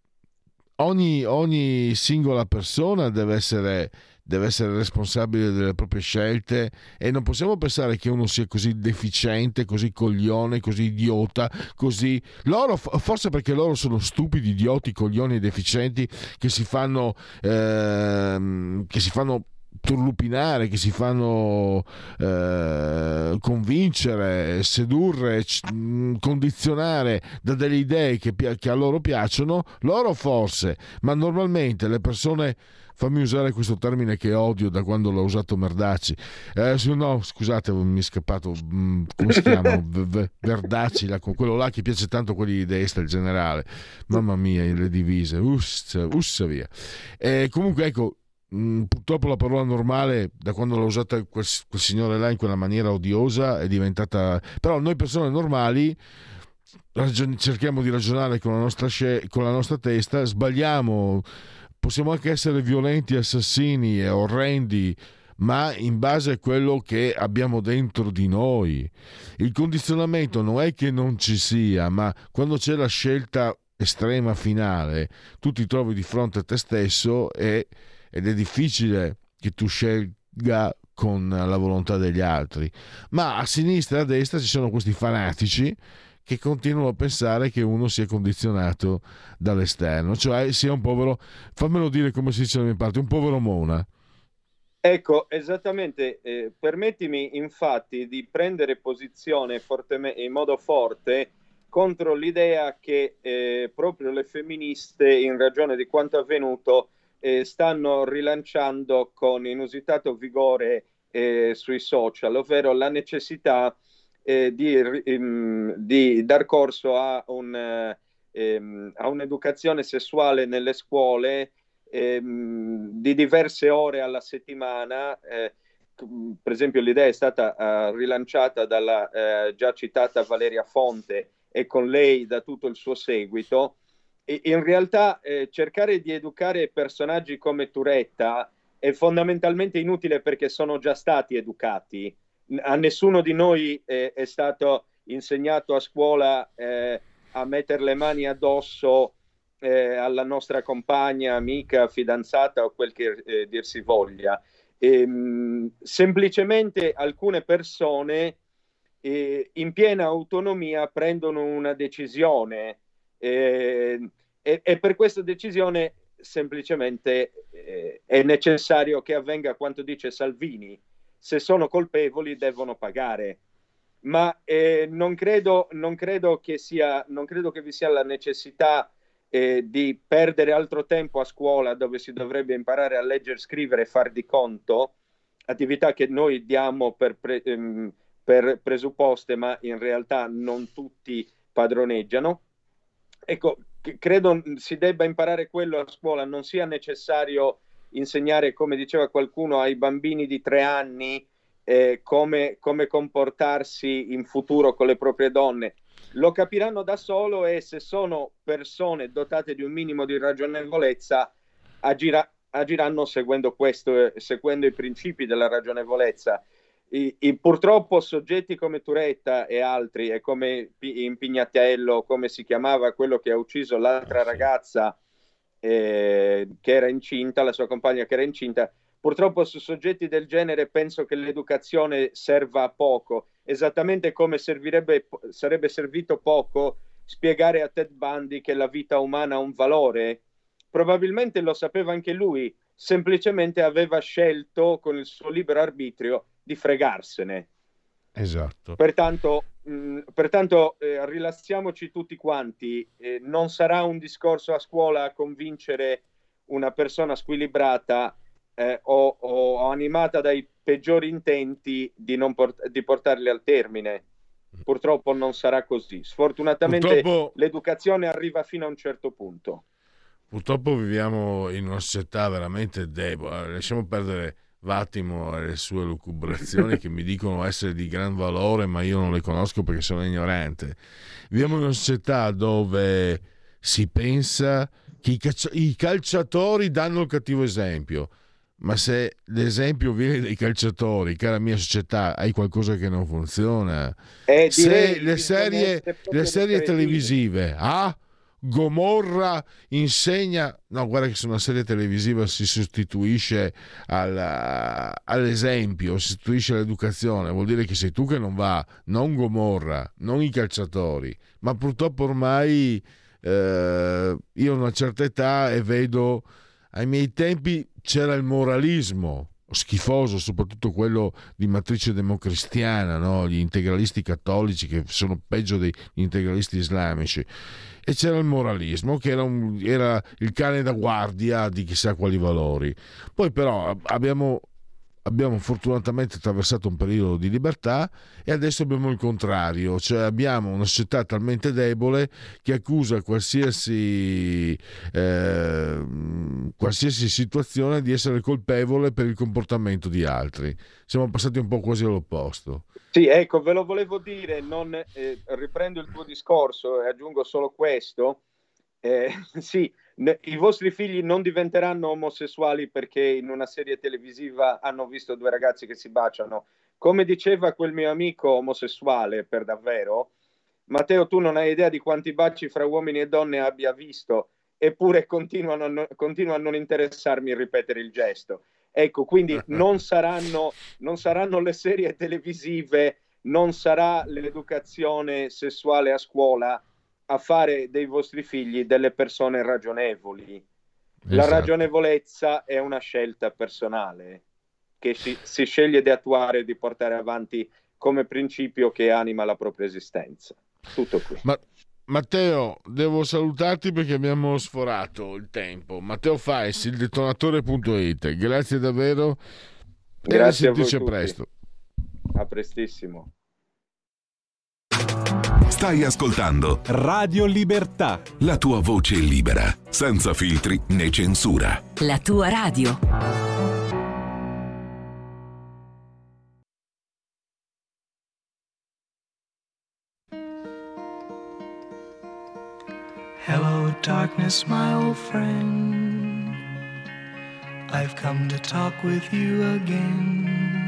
ogni, ogni singola persona deve essere deve essere responsabile delle proprie scelte e non possiamo pensare che uno sia così deficiente, così coglione, così idiota, così... Loro, forse perché loro sono stupidi, idioti, coglioni e deficienti che si fanno... Ehm, che si fanno turlupinare, che si fanno eh, convincere, sedurre, c- condizionare da delle idee che, che, a loro piacciono, loro forse, ma normalmente le persone fammi usare questo termine che odio da quando l'ho usato Merdacci. Eh, no, scusate, mi è scappato, mm, come si chiama? Verdacci, quello là che piace tanto quelli di destra, il generale. Mamma mia, le divise, ussa, ussa via. E comunque, ecco, Mm, purtroppo la parola normale da quando l'ha usata quel, quel, signore là in quella maniera odiosa è diventata però noi persone normali cerchiamo di ragionare con la, nostra con la nostra testa sbagliamo possiamo anche essere violenti, assassini e orrendi, ma in base a quello che abbiamo dentro di noi. Il condizionamento non è che non ci sia, ma quando c'è la scelta estrema finale, tu ti trovi di fronte a te stesso e ed è difficile che tu scelga con la volontà degli altri, ma a sinistra e a destra ci sono questi fanatici che continuano a pensare che uno sia condizionato dall'esterno, cioè sia un povero, fammelo dire come si dice da mia parte, un povero mona. Ecco, esattamente, eh, permettimi infatti di prendere posizione in modo forte contro l'idea che eh, proprio le femministe, in ragione di quanto avvenuto, eh, stanno rilanciando con inusitato vigore eh, sui social, ovvero la necessità eh, di, um, di, dar corso a, un, um, a, un'educazione sessuale nelle scuole um, di diverse ore alla settimana. Eh, per esempio l'idea è stata uh, rilanciata dalla uh, già citata Valeria Fonte e con lei da tutto il suo seguito in realtà eh, cercare di educare personaggi come Turetta è fondamentalmente inutile perché sono già stati educati. A nessuno di noi eh, è stato insegnato a scuola eh, a mettere le mani addosso eh, alla nostra compagna, amica, fidanzata o quel che eh, dir si voglia. E, ehm, mh, semplicemente alcune persone eh, in piena autonomia prendono una decisione eh, e, e, per questa decisione semplicemente eh, è necessario che avvenga quanto dice Salvini. Se sono colpevoli devono pagare. Ma eh, non, credo, non, credo che sia, non credo che vi sia la necessità eh, di perdere altro tempo a scuola dove si dovrebbe imparare a leggere, scrivere e far di conto, attività che noi diamo per, pre, ehm, per presupposte, ma in realtà non tutti padroneggiano. Ecco, credo si debba imparare quello a scuola, non sia necessario insegnare, come diceva qualcuno, ai bambini di tre anni eh, come, come, comportarsi in futuro con le proprie donne. Lo capiranno da solo e se sono persone dotate di un minimo di ragionevolezza, agira, agiranno seguendo, questo, eh, seguendo i principi della ragionevolezza. I, i, purtroppo soggetti come Turetta e altri, e come in Pignatello, come si chiamava quello che ha ucciso l'altra ragazza eh, che era incinta, la sua compagna che era incinta, purtroppo su soggetti del genere penso che l'educazione serva a poco, esattamente come sarebbe servito poco spiegare a Ted Bundy che la vita umana ha un valore. Probabilmente lo sapeva anche lui, semplicemente aveva scelto con il suo libero arbitrio di fregarsene. Esatto. Pertanto, mh, mm, pertanto eh, rilassiamoci tutti quanti, eh, non sarà un discorso a scuola a convincere una persona squilibrata eh, o, o, animata dai peggiori intenti di, port- di, portarli al termine. Purtroppo non sarà così. Sfortunatamente Purtroppo... l'educazione arriva fino a un certo punto. Purtroppo viviamo in una società veramente debole, lasciamo perdere Vattimo e le sue lucubrazioni che mi dicono essere di gran valore, ma io non le conosco perché sono ignorante. Viviamo in una società dove si pensa che i, caccia- i calciatori danno il cattivo esempio. Ma se l'esempio viene dai calciatori, cara mia società, hai qualcosa che non funziona. Eh, se le serie, le serie televisive, ah, Gomorra insegna, no guarda che se una serie televisiva si sostituisce alla, all'esempio, si sostituisce all'educazione, vuol dire che sei tu che non va, non Gomorra, non i calciatori, ma purtroppo ormai eh, io ho una certa età e vedo, ai miei tempi c'era il moralismo, schifoso, soprattutto quello di matrice democristiana, no? gli integralisti cattolici che sono peggio degli integralisti islamici e c'era il moralismo che era, un, era, il cane da guardia di chissà quali valori. Poi però abbiamo, abbiamo, fortunatamente attraversato un periodo di libertà e adesso abbiamo il contrario, cioè abbiamo una società talmente debole che accusa qualsiasi, eh, qualsiasi situazione di essere colpevole per il comportamento di altri. Siamo passati un po' quasi all'opposto. Sì, ecco, ve lo volevo dire, non, eh, riprendo il tuo discorso e aggiungo solo questo. Eh, sì, i vostri figli non diventeranno omosessuali perché in una serie televisiva hanno visto due ragazzi che si baciano. Come diceva quel mio amico omosessuale, per davvero, Matteo, tu non hai idea di quanti baci fra uomini e donne abbia visto eppure continuano a, non, continuo a non interessarmi ripetere il gesto. Ecco, quindi non saranno, non saranno le serie televisive, non sarà l'educazione sessuale a scuola a fare dei vostri figli delle persone ragionevoli. Esatto. La ragionevolezza è una scelta personale che si, si sceglie di attuare e di portare avanti come principio che anima la propria esistenza. Tutto qui. Ma Matteo, devo salutarti perché abbiamo sforato il tempo. Matteo Fais, il detonatore.it. Grazie davvero. Grazie e a presto. A prestissimo. Stai ascoltando Radio Libertà. La tua voce libera, senza filtri né censura. La tua radio. Hello, darkness, my old friend. I've come to talk with you again.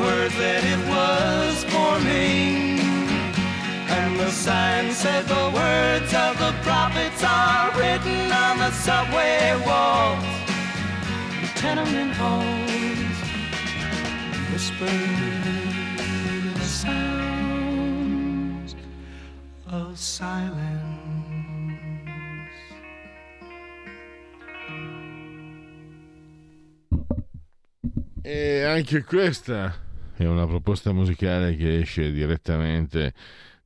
Words that it was forming. And the sign said the words of the prophets are written on the subway walls, the tenement halls, whispered the sounds of silence. E anche questa è una proposta musicale che esce direttamente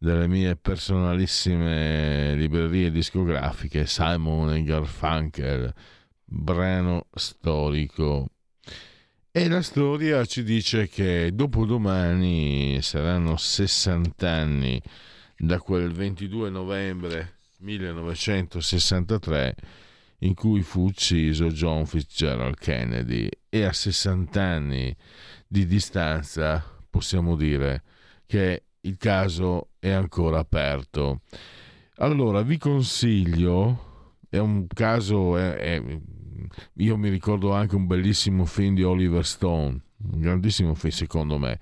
dalle mie personalissime librerie discografiche, Simon e Garfunkel, brano storico. E la storia ci dice che dopodomani saranno 60 anni da quel 22 novembre 1963 in cui fu ucciso John Fitzgerald Kennedy e a 60 anni di distanza possiamo dire che il caso è ancora aperto. Allora vi consiglio, è un caso, è, è, io mi ricordo anche un bellissimo film di Oliver Stone, un grandissimo film secondo me.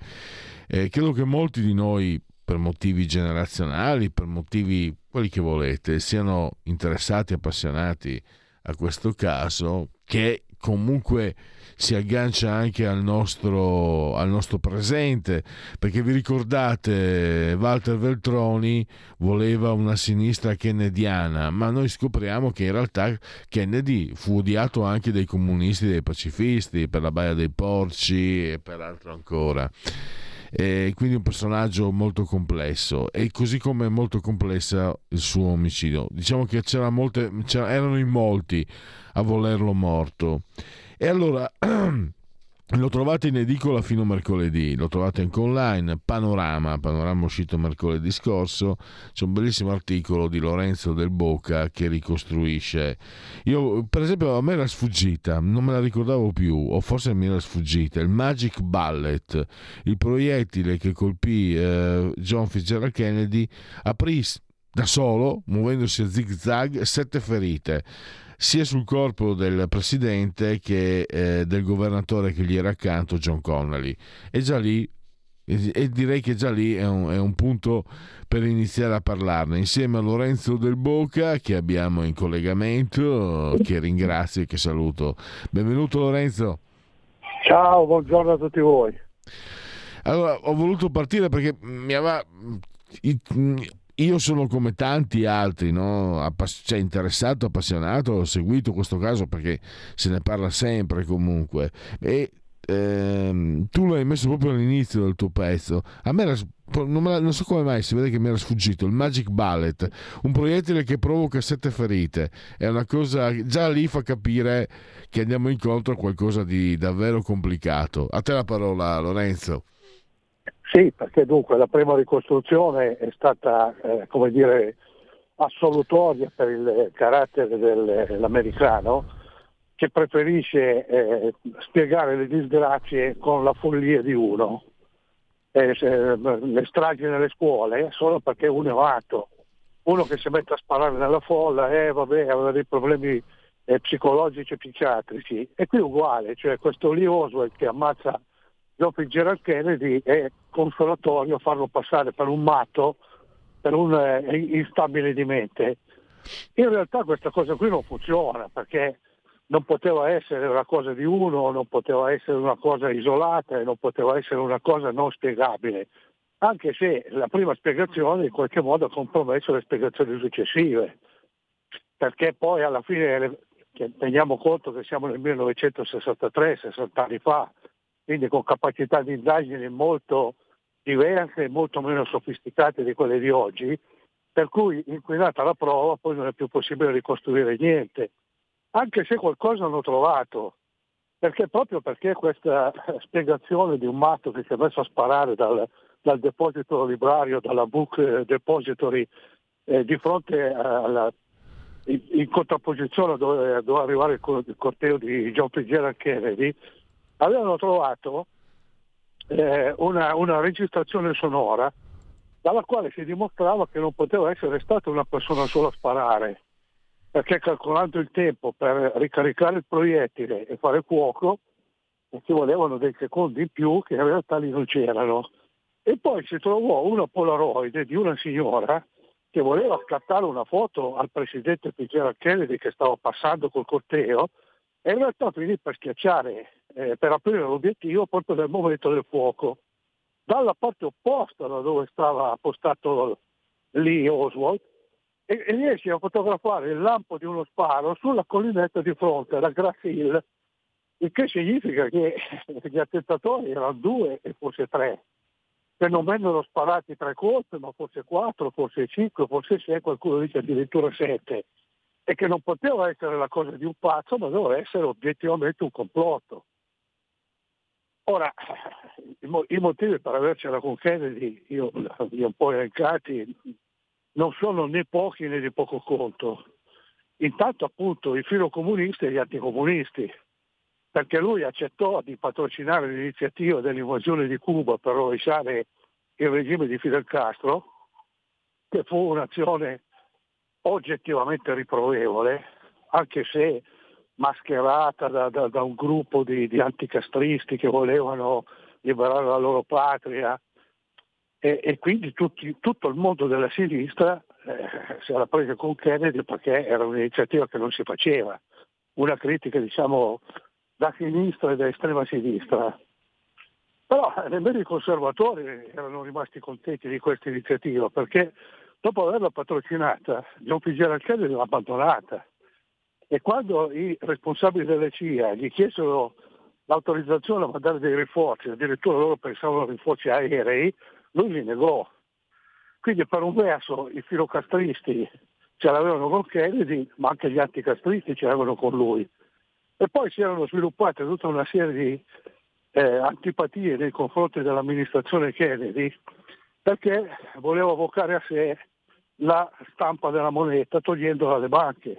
Eh, credo che molti di noi per motivi generazionali, per motivi quelli che volete, siano interessati, appassionati a questo caso che comunque si aggancia anche al nostro, al nostro presente, perché vi ricordate Walter Veltroni voleva una sinistra kennediana, ma noi scopriamo che in realtà Kennedy fu odiato anche dai comunisti e dai pacifisti per la Baia dei Porci e per altro ancora. E quindi un personaggio molto complesso e così come è molto complessa il suo omicidio. Diciamo che c'era molte, c'era, in molti a volerlo morto. E allora lo trovate in edicola fino a mercoledì, lo trovate anche online, Panorama, Panorama uscito mercoledì scorso, c'è un bellissimo articolo di Lorenzo del Boca che ricostruisce. Io, per esempio, a me era sfuggita, non me la ricordavo più, o forse mi era sfuggita, il Magic Bullet, il proiettile che colpì eh, John Fitzgerald Kennedy, aprì da solo, muovendosi a zig zag, sette ferite sia sul corpo del presidente che eh, del governatore che gli era accanto, John Connolly. E già lì, e direi che già lì è un, è un punto per iniziare a parlarne, insieme a Lorenzo Del Boca che abbiamo in collegamento, che ringrazio e che saluto. Benvenuto Lorenzo. Ciao, buongiorno a tutti voi. Allora, ho voluto partire perché mi aveva io sono come tanti altri, no? Appass- cioè, interessato, appassionato, ho seguito questo caso perché se ne parla sempre comunque. E ehm, tu l'hai messo proprio all'inizio del tuo pezzo. A me era, non, me non, so come mai, si vede che mi era sfuggito. Il Magic Bullet, un proiettile che provoca sette ferite. È una cosa, già lì fa capire che andiamo incontro a qualcosa di davvero complicato. A te la parola, Lorenzo. Sì, perché dunque la prima ricostruzione è stata, eh, come dire, assolutoria per il carattere dell'americano che preferisce eh, spiegare le disgrazie con la follia di uno. Eh, le stragi nelle scuole solo perché uno è matto. Uno che si mette a sparare nella folla, eh vabbè, aveva dei problemi eh, psicologici e psichiatrici. E qui è uguale, cioè questo Lee Oswald che ammazza John Fitzgerald Kennedy è consolatorio farlo passare per un matto, per un eh, instabile di mente. In realtà questa cosa qui non funziona perché non poteva essere una cosa di uno, non poteva essere una cosa isolata non poteva essere una cosa non spiegabile, anche se la prima spiegazione in qualche modo ha compromesso le spiegazioni successive, perché poi alla fine teniamo conto che siamo nel 1963, 60 anni fa, quindi con capacità di indagine molto diverse e molto meno sofisticate di quelle di oggi, per cui inquinata la prova poi non è più possibile ricostruire niente, anche se qualcosa hanno trovato, perché proprio perché questa spiegazione di un matto che si è messo a sparare dal, dal deposito librario, dalla book depository, eh, di fronte alla, in, in, contrapposizione dove doveva arrivare il, corteo di John Fitzgerald Kennedy, avevano trovato eh, una, una registrazione sonora dalla quale si dimostrava che non poteva essere stata una persona sola a sparare, perché calcolando il tempo per ricaricare il proiettile e fare fuoco ci volevano dei secondi in più che in realtà lì non c'erano. E poi si trovò una polaroid di una signora che voleva scattare una foto al presidente Fitzgerald Kennedy che stava passando col corteo e in realtà finì per schiacciare eh, per aprire l'obiettivo proprio nel momento del fuoco. Dalla parte opposta da dove stava appostato lì Oswald e, e riesce a fotografare il lampo di uno sparo sulla collinetta di fronte, la Grass Hill, il che significa che gli attentatori erano due e forse tre, che non vennero sparati tre colpi, ma forse quattro, forse cinque, forse sei, qualcuno dice addirittura sette, e che non poteva essere la cosa di un pazzo, ma doveva essere obiettivamente un complotto. Ora, i motivi per avercela con Kennedy, io li ho un po' elencati, non sono né pochi né di poco conto. Intanto appunto i filocomunisti e gli anticomunisti, perché lui accettò di patrocinare l'iniziativa dell'invasione di Cuba per rovesciare il regime di Fidel Castro, che fu un'azione oggettivamente riprovevole, anche se mascherata da, da, da un gruppo di, di, anticastristi che volevano liberare la loro patria e, e quindi tutti, tutto il mondo della sinistra eh, si era preso con Kennedy perché era un'iniziativa che non si faceva. Una critica diciamo da sinistra e da estrema sinistra. Però eh, nemmeno i conservatori erano rimasti contenti di questa iniziativa perché dopo averla patrocinata John Fitzgerald l'ha abbandonata e quando i responsabili delle CIA gli chiesero l'autorizzazione a mandare dei rinforzi, addirittura loro pensavano a rinforzi aerei, lui li negò. Quindi per un verso i filocastristi ce l'avevano con Kennedy, ma anche gli anticastristi ce l'avevano con lui. E poi si erano sviluppate tutta una serie di eh, antipatie nei confronti dell'amministrazione Kennedy perché voleva avvocare a sé la stampa della moneta togliendola alle banche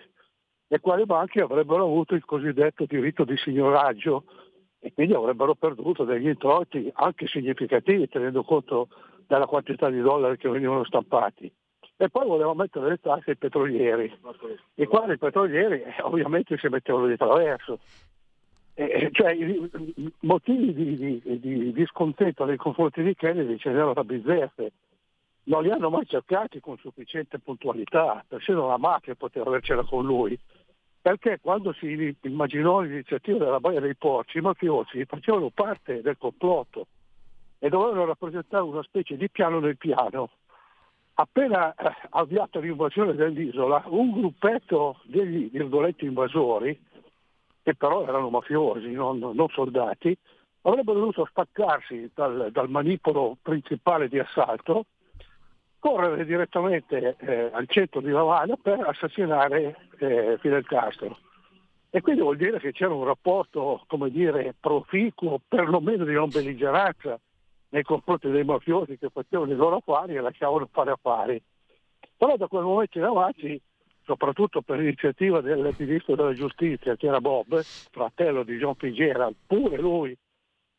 le quali banche avrebbero avuto il cosiddetto diritto di signoraggio e quindi avrebbero perduto degli introiti anche significativi tenendo conto della quantità di dollari che venivano stampati. E poi voleva mettere le tasse ai petrolieri, i quali petrolieri eh, ovviamente si mettevano di traverso. Eh, cioè i, i motivi di, di, di, di, scontento nei confronti di Kennedy ce n'erano da bizzeffe. Non li hanno mai cercati con sufficiente puntualità, persino la mafia poteva avercela con lui perché quando si immaginò l'iniziativa della Baia dei Porci, i mafiosi facevano parte del complotto e dovevano rappresentare una specie di piano nel piano. Appena eh, avviata l'invasione dell'isola, un gruppetto degli virgoletti invasori, che però erano mafiosi, non, non soldati, avrebbero dovuto staccarsi dal, dal manipolo principale di assalto correre direttamente eh, al centro di Havana per assassinare eh, Fidel Castro. E quindi vuol dire che c'era un rapporto, come dire, proficuo, perlomeno di non belligeranza nei confronti dei mafiosi che facevano i loro affari e lasciavano fare affari. Però da quel momento in avanti, soprattutto per iniziativa del ministro della giustizia, che era Bob, fratello di John Fitzgerald, pure lui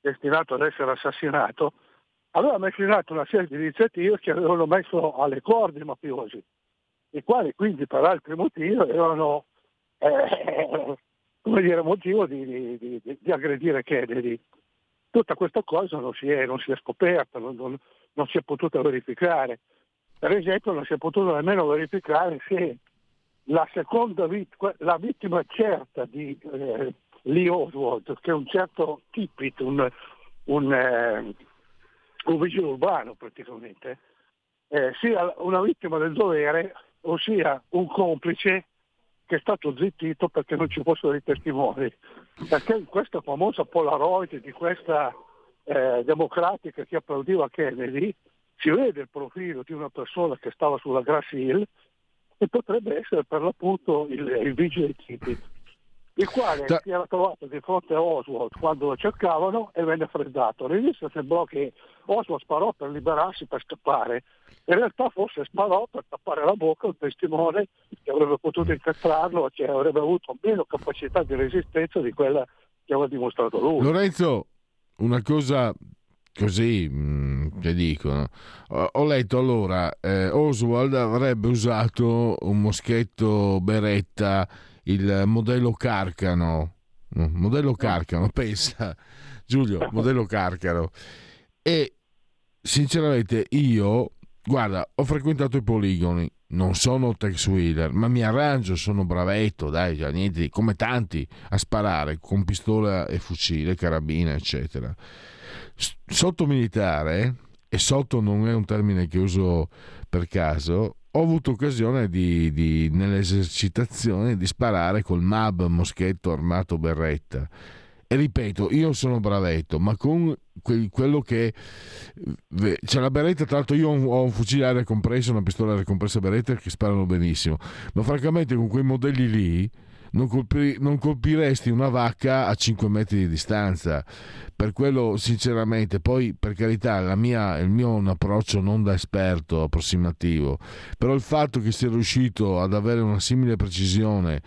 destinato ad essere assassinato, aveva messo in atto una serie di iniziative che avevano messo alle corde i mafiosi, i quali quindi per altri motivi erano eh, come dire, motivo di, di, di, di, aggredire Kennedy. Tutta questa cosa non si è, non si è scoperta, non, non, non, si è potuta verificare. Per esempio non si è potuto nemmeno verificare se la seconda vittima, la vittima certa di eh, Lee Oswald, che è un certo Tippit, un, un eh, un vigile urbano praticamente, eh, sia una vittima del dovere, ossia un complice che è stato zittito perché non ci fossero dei testimoni. Perché in questa famosa Polaroid di questa eh, democratica che applaudiva Kennedy si vede il profilo di una persona che stava sulla Grass Hill e potrebbe essere per l'appunto il, il vigile Tippit il quale da... si era trovato di fronte a Oswald quando lo cercavano e venne freddato. All'inizio sembrò che Oswald sparò per liberarsi, per scappare. In realtà forse sparò per tappare la bocca un testimone che avrebbe potuto incastrarlo, che avrebbe avuto meno capacità di resistenza di quella che aveva dimostrato lui. Lorenzo, una cosa così mm, che dicono ho, letto allora eh, Oswald avrebbe usato un moschetto beretta il modello Carcano, modello Carcano, pensa Giulio, modello Carcano. E sinceramente io, guarda, ho frequentato i poligoni, non sono Tex Wheeler, ma mi arrangio, sono bravetto, dai, già niente, come tanti, a sparare con pistola e fucile, carabina, eccetera. Sotto militare, e sotto non è un termine che uso per caso, ho avuto occasione di, di, nelle esercitazioni di sparare col MAB moschetto armato berretta. E ripeto, io sono bravetto, ma con quello che c'è la beretta, tra l'altro io ho un fucile aria compressa, una pistola aria compressa beretta che sparano benissimo, ma francamente con quei modelli lì non, colpir- non, colpiresti una vacca a 5 metri di distanza. Per quello, sinceramente, poi per carità, mia, il mio è un approccio non da esperto, approssimativo, però il fatto che sia riuscito ad avere una simile precisione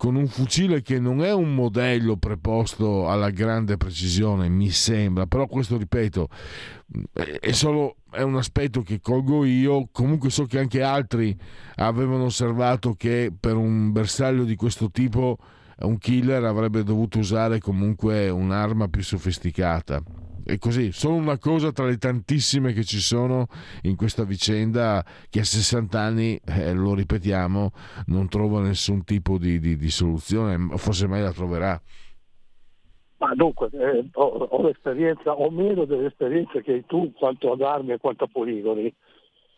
con un fucile che non è un modello preposto alla grande precisione, mi sembra, però questo ripeto, è solo è un aspetto che colgo io, comunque so che anche altri avevano osservato che per un bersaglio di questo tipo un killer avrebbe dovuto usare comunque un'arma più sofisticata. E così, solo una cosa tra le tantissime che ci sono in questa vicenda che a 60 anni, eh, lo ripetiamo, non trova nessun tipo di, di, di soluzione, forse mai la troverà. Ma dunque, eh, ho, ho l'esperienza, ho meno dell'esperienza che hai tu quanto ad armi e quanto a poligoni.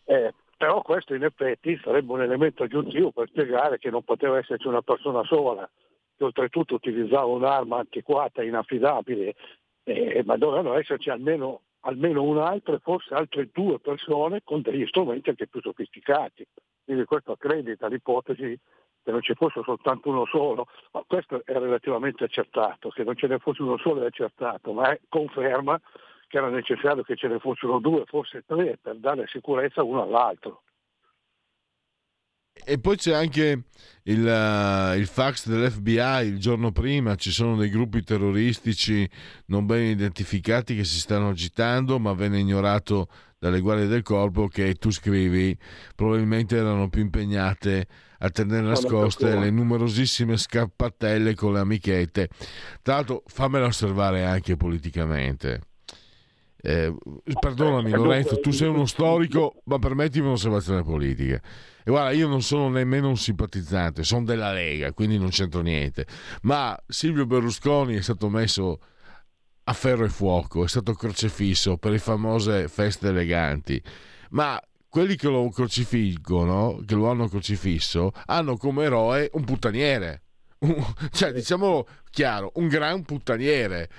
Eh, però questo in effetti sarebbe un elemento aggiuntivo per spiegare che non poteva esserci una persona sola, che oltretutto utilizzava un'arma antiquata, inaffidabile, eh, ma dovevano esserci almeno, almeno un'altra forse altre due persone con degli strumenti anche più sofisticati. Quindi questo accredita l'ipotesi che non ci fosse soltanto uno solo, ma questo è relativamente accertato, che non ce ne fosse uno solo è accertato, ma è, conferma che era necessario che ce ne fossero due, forse tre, per dare sicurezza uno all'altro. E poi c'è anche il, uh, il, fax dell'FBI il giorno prima, ci sono dei gruppi terroristici non ben identificati che si stanno agitando, ma venne ignorato dalle guardie del corpo che tu scrivi probabilmente erano più impegnate a tenere nascoste le numerosissime scappatelle con le amichette. Tra l'altro fammela osservare anche politicamente. Eh, perdonami Lorenzo, tu sei uno storico, ma permettimi un'osservazione politica. E guarda, io non sono nemmeno un simpatizzante, sono della Lega, quindi non c'entro niente. Ma Silvio Berlusconi è stato messo a ferro e fuoco, è stato crocefisso per le famose feste eleganti. Ma quelli che lo crocifiggono, che lo hanno crocifisso, hanno come eroe un puttaniere. cioè, diciamolo chiaro, un gran puttaniere.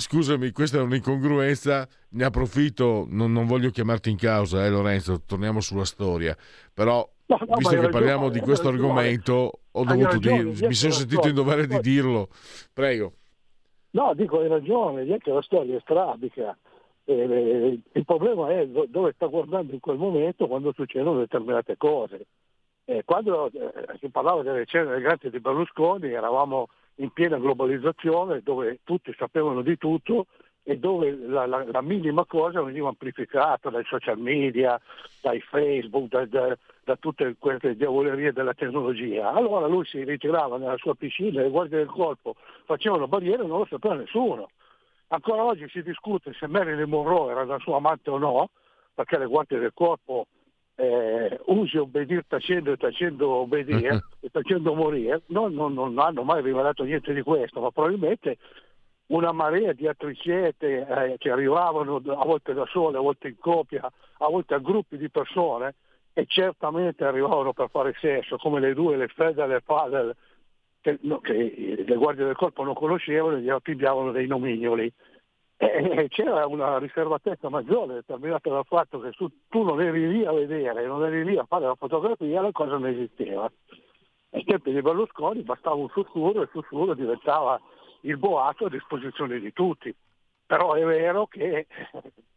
Scusami, questa è un'incongruenza, ne approfitto, non, non voglio chiamarti in causa, eh, Lorenzo, torniamo sulla storia, però no, no, visto che parliamo ragione, di questo argomento, ho dovuto dire, mi sono sentito in dovere di dirlo. Prego. No, dico hai ragione, che la storia è strabica. Eh, il problema è dove sta guardando in quel momento quando succedono determinate cose. Eh, quando eh, si parlava delle scene eleganti di Berlusconi eravamo in piena globalizzazione dove tutti sapevano di tutto e dove la, la, la minima cosa veniva amplificata dai social media, dai Facebook, da, da, da, tutte queste diavolerie della tecnologia. Allora lui si ritirava nella sua piscina, le guardie del corpo facevano barriere e non lo sapeva nessuno. Ancora oggi si discute se Marilyn Monroe era la sua amante o no, perché le guardie del corpo eh, usi obbedire tacendo e tacendo obbedire e tacendo morire, non, non, non, hanno mai rivelato niente di questo, ma probabilmente una marea di attriciete eh, che arrivavano a volte da sole, a volte in coppia, a volte a gruppi di persone e certamente arrivavano per fare sesso, come le due, le Fed e le Fadel che, no, che le guardie del corpo non conoscevano e gli affibbiavano dei nomignoli. E c'era una riservatezza maggiore determinata dal fatto che tu, tu non eri lì a vedere, non eri lì a fare la fotografia, la cosa non esisteva. Ai tempi di Berlusconi bastava un sussurro e il sussurro diventava il boato a disposizione di tutti. Però è vero che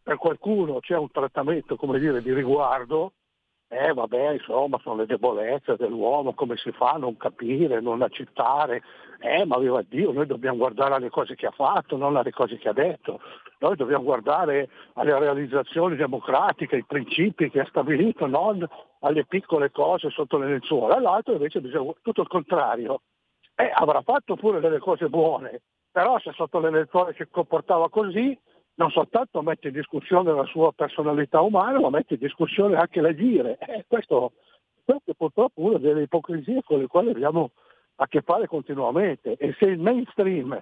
per qualcuno c'è un trattamento, dire, di riguardo eh vabbè, insomma, sono le debolezze dell'uomo, come si fa a non capire, non accettare. Eh, ma viva Dio, noi dobbiamo guardare alle cose che ha fatto, non alle cose che ha detto. Noi dobbiamo guardare alle realizzazioni democratiche, ai principi che ha stabilito, non alle piccole cose sotto le lenzuola. All'altro invece bisogna tutto il contrario. Eh, avrà fatto pure delle cose buone, però se sotto le lenzuola si comportava così, non soltanto mette in discussione la sua personalità umana, ma mette in discussione anche l'agire. Eh, questo, questo è purtroppo una delle ipocrisie con le quali abbiamo a che fare continuamente. E se il mainstream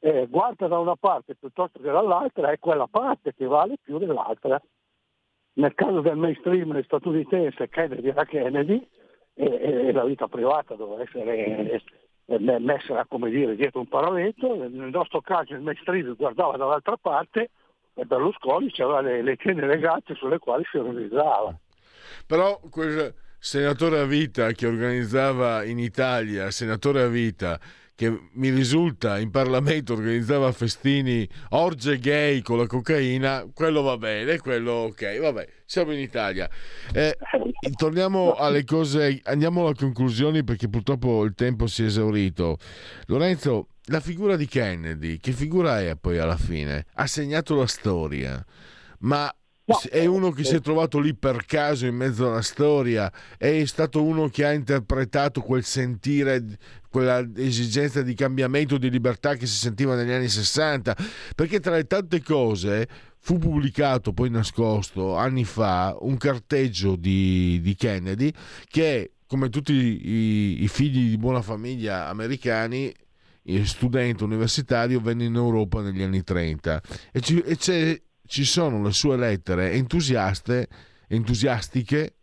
eh, guarda da una parte piuttosto che dall'altra, è quella parte che vale più dell'altra. Nel caso del mainstream statunitense, Kennedy era Kennedy e, e la vita privata doveva essere messa come dire, dietro un paravento, nel nostro caso il mainstream guardava dall'altra parte e Berlusconi aveva le, le tene legate sulle quali si organizzava. Però quel senatore a vita che organizzava in Italia, senatore a vita, che mi risulta in Parlamento organizzava festini, orge gay con la cocaina, quello va bene, quello ok, vabbè, siamo in Italia. Eh, torniamo alle cose, andiamo alle conclusioni perché purtroppo il tempo si è esaurito. Lorenzo, la figura di Kennedy, che figura è poi alla fine? Ha segnato la storia, ma è uno che si è trovato lì per caso in mezzo alla storia, è stato uno che ha interpretato quel sentire, quella esigenza di cambiamento, di libertà che si sentiva negli anni 60, perché tra le tante cose fu pubblicato, poi nascosto, anni fa, un carteggio di, di Kennedy che, come tutti i, i figli di buona famiglia americani, studente universitario, venne in Europa negli anni 30 e, ci, e ci sono le sue lettere entusiaste, entusiastiche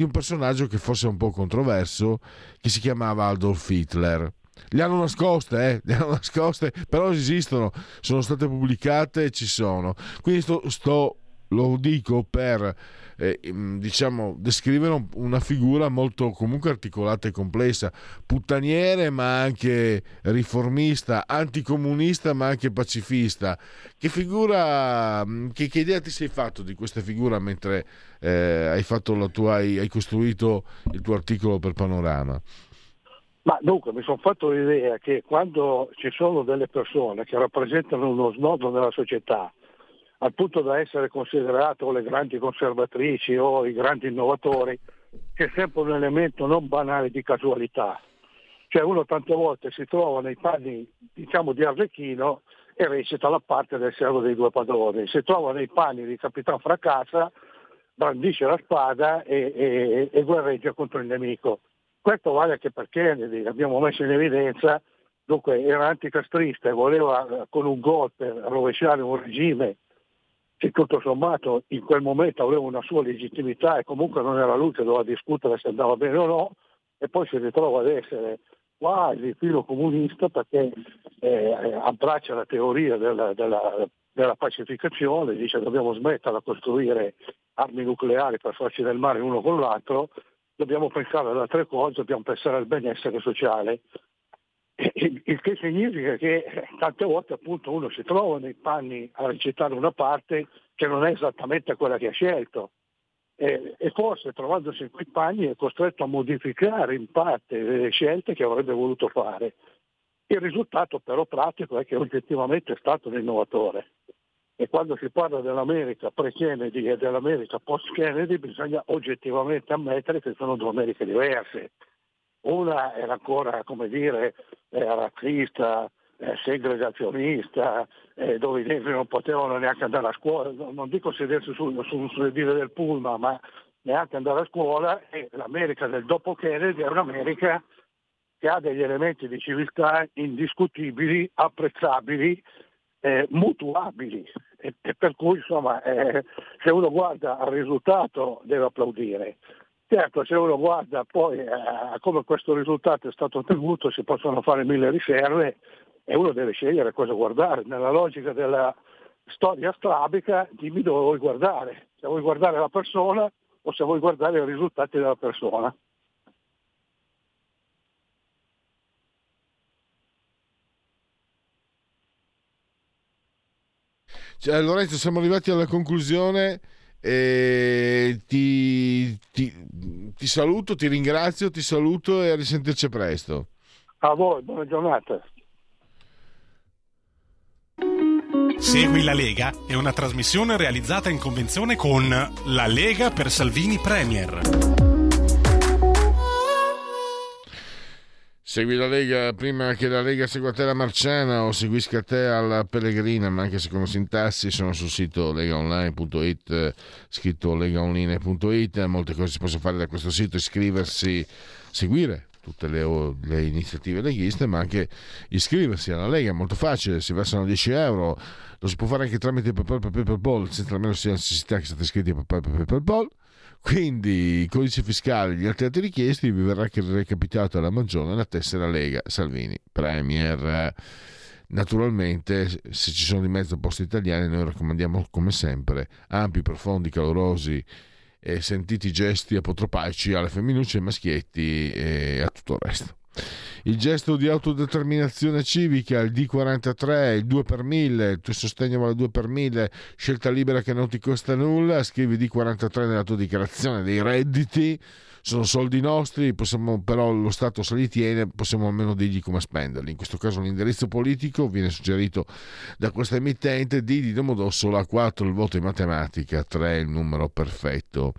di un personaggio che fosse un po' controverso, che si chiamava Adolf Hitler. Le hanno nascoste, eh? le hanno nascoste, però esistono, sono state pubblicate e ci sono. Quindi sto, sto lo dico per eh, diciamo descrivere una figura molto comunque articolata e complessa, puttaniere ma anche riformista, anticomunista ma anche pacifista. Che figura, mm, che, che idea ti sei fatto di questa figura mentre eh, hai, tua, hai costruito il tuo articolo per Panorama? Ma dunque mi sono fatto l'idea che quando ci sono delle persone che rappresentano uno snodo nella società, al punto da essere considerato le grandi conservatrici o i grandi innovatori, c'è sempre un elemento non banale di casualità. Cioè uno tante volte si trova nei panni diciamo, di Arlecchino e recita la parte del servo dei due padroni, si trova nei panni di Capitan Fracassa, brandisce la spada e, e, e guerreggia contro il nemico. Questo vale anche per Kennedy, l'abbiamo messo in evidenza, dunque era anticastrista e voleva con un golpe rovesciare un regime che tutto sommato in quel momento aveva una sua legittimità e comunque non era lui che doveva discutere se andava bene o no, e poi si ritrova ad essere quasi filo comunista perché eh, abbraccia la teoria della, della, della pacificazione, dice dobbiamo smettere di costruire armi nucleari per farci del male uno con l'altro, dobbiamo pensare ad altre cose, dobbiamo pensare al benessere sociale il che significa che tante volte appunto uno si trova nei panni a recitare una parte che non è esattamente quella che ha scelto. E, e forse trovandosi in quei panni è costretto a modificare in parte le scelte che avrebbe voluto fare. Il risultato però pratico è che oggettivamente è stato un innovatore. E quando si parla dell'America pre-Kennedy e dell'America post-Kennedy bisogna oggettivamente ammettere che sono due Americhe diverse una era ancora, come dire, razzista, eh, segregazionista, eh, dove i negri non potevano neanche andare a scuola, non dico sedersi sul, sul sedile del pullman, ma neanche andare a scuola, e l'America del dopo Kennedy è un'America che ha degli elementi di civiltà indiscutibili, apprezzabili, eh, mutuabili. E, e, per cui insomma eh, se uno guarda al risultato deve applaudire. Certo, se uno guarda poi a come questo risultato è stato ottenuto si possono fare mille riserve e uno deve scegliere cosa guardare. Nella logica della storia strabica dimmi dove vuoi guardare, se vuoi guardare la persona o se vuoi guardare i risultati della persona. Cioè, Lorenzo, siamo arrivati alla conclusione e ti, ti, ti, saluto, ti ringrazio, ti saluto e a risentirci presto. A voi, buona giornata. Segui la Lega è una trasmissione realizzata in convenzione con La Lega per Salvini Premier. Segui la Lega prima che la Lega segua te la Marciana o seguisca te alla Pellegrina, ma anche secondo sintassi sono sul sito legaonline.it, scritto legaonline.it, molte cose si possono fare da questo sito, iscriversi, seguire tutte le, le, iniziative leghiste, ma anche iscriversi alla Lega, molto facile, si versano 10 euro, lo si può fare anche tramite PayPal, PayPal, senza almeno sia necessità che siate iscritti a PayPal, PayPal quindi, codice fiscale gli altri richiesti vi verrà recapitato alla Magione la tessera Lega Salvini Premier. Naturalmente, se ci sono di mezzo posti italiani, noi raccomandiamo come sempre ampi, profondi, calorosi e sentiti gesti apotropaici alle femminucce, ai maschietti e a tutto il resto. Il gesto di autodeterminazione civica, il D43, il 2 per 1000, il tuo sostegno vale 2 per 1000, scelta libera che non ti costa nulla, scrivi D43 nella tua dichiarazione dei redditi sono soldi nostri, possiamo, però lo Stato se li tiene, possiamo almeno dirgli come spenderli. In questo caso l'indirizzo politico viene suggerito da questa emittente D di Domodossola 4 il voto in matematica, 3 il numero perfetto.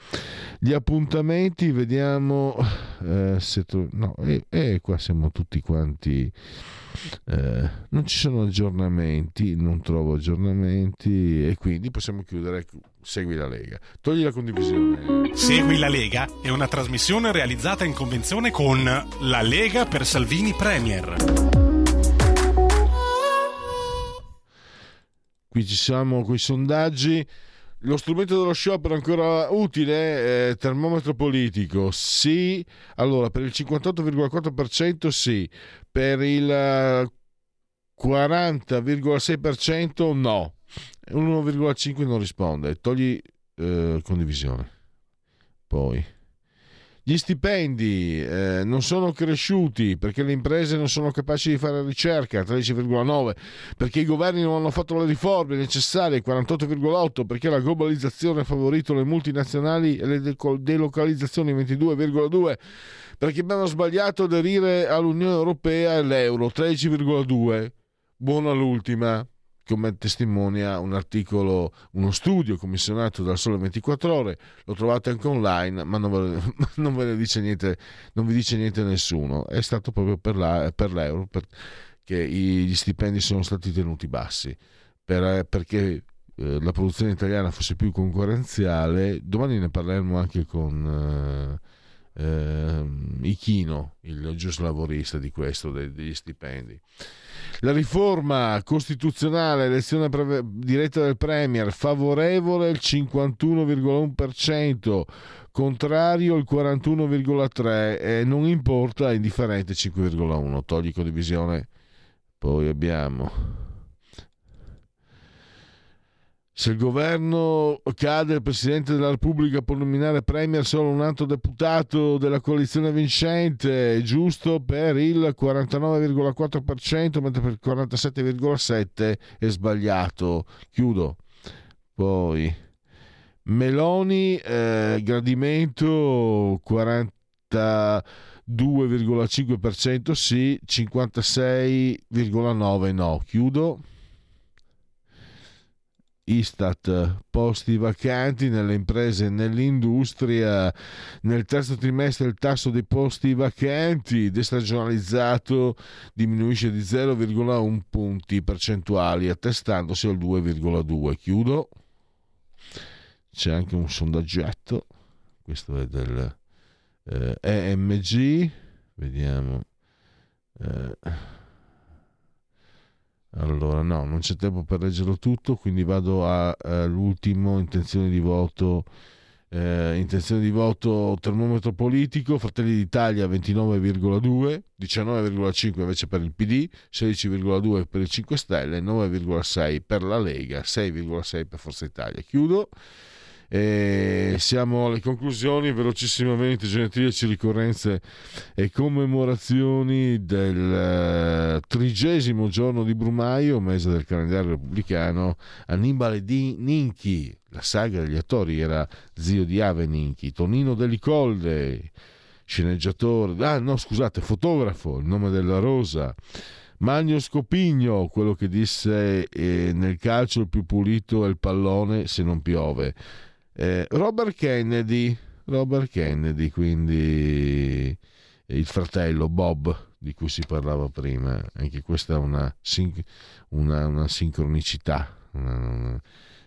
Gli appuntamenti, vediamo eh, se tu, no, e eh, qua siamo tutti quanti eh, non ci sono aggiornamenti, non trovo aggiornamenti e quindi possiamo chiudere. Segui la Lega. Togli la condivisione. Segui la Lega è una trasmissione realizzata in convenzione con La Lega per Salvini Premier. Qui ci siamo con i sondaggi. Lo strumento dello sciopero è ancora utile? Eh, termometro politico, sì. Allora, per il 58,4% sì, per il eh, 40,6% no. 1,5% non risponde. Togli eh, condivisione. Poi. Gli stipendi eh, non sono cresciuti perché le imprese non sono capaci di fare ricerca, 13,9, perché i governi non hanno fatto le riforme necessarie, 48,8, perché la globalizzazione ha favorito le multinazionali e le delocalizzazioni, 22,2, perché abbiamo sbagliato aderire all'Unione Europea e all'euro, 13,2. Buona l'ultima, come testimonia un articolo, uno studio commissionato dal Sole 24 Ore, lo trovate anche online, ma non ve, non ve ne dice niente, non vi dice niente nessuno. È stato proprio per, la, per l'euro per, che gli stipendi sono stati tenuti bassi, per, perché eh, la produzione italiana fosse più concorrenziale. Domani ne parleremo anche con... Eh, eh, Ichino, il giuslavorista di questo, degli stipendi. La riforma costituzionale, elezione pre- diretta del Premier, favorevole il 51,1%, contrario il 41,3% e non importa, indifferente 5,1%. Togli condivisione. Poi abbiamo se il governo cade, il Presidente della Repubblica può nominare Premier solo un altro deputato della coalizione vincente, giusto per il 49,4%, mentre per il 47,7% è sbagliato. Chiudo. Poi Meloni, eh, gradimento 42,5% sì, 56,9% no. Chiudo. Istat, posti vacanti nelle imprese e nell'industria. Nel terzo trimestre il tasso dei posti vacanti destagionalizzato diminuisce di 0,1 punti percentuali, attestandosi al 2,2. Chiudo. C'è anche un sondaggetto, questo è del eh, EMG, vediamo. Eh allora, no, non c'è tempo per leggerlo tutto, quindi vado all'ultimo intenzione di voto. Eh, intenzione di voto termometro politico Fratelli d'Italia 29,2 19,5 invece per il PD 16,2 per il 5 Stelle 9,6 per la Lega 6,6 per Forza Italia chiudo e siamo alle conclusioni, velocissimamente, genetriaci, ricorrenze e commemorazioni del eh, trigesimo giorno di Brumaio, mese del calendario repubblicano, Annibale di Ninchi, la saga degli attori era zio di Ave Ninchi, Tonino Delicolde, sceneggiatore, ah no scusate, fotografo, il nome della rosa, Magno Scopigno, quello che disse eh, nel calcio il più pulito è il pallone se non piove. Eh, Robert Kennedy, Robert Kennedy, quindi il fratello Bob di cui si parlava prima, anche questa è una, una, una sincronicità una,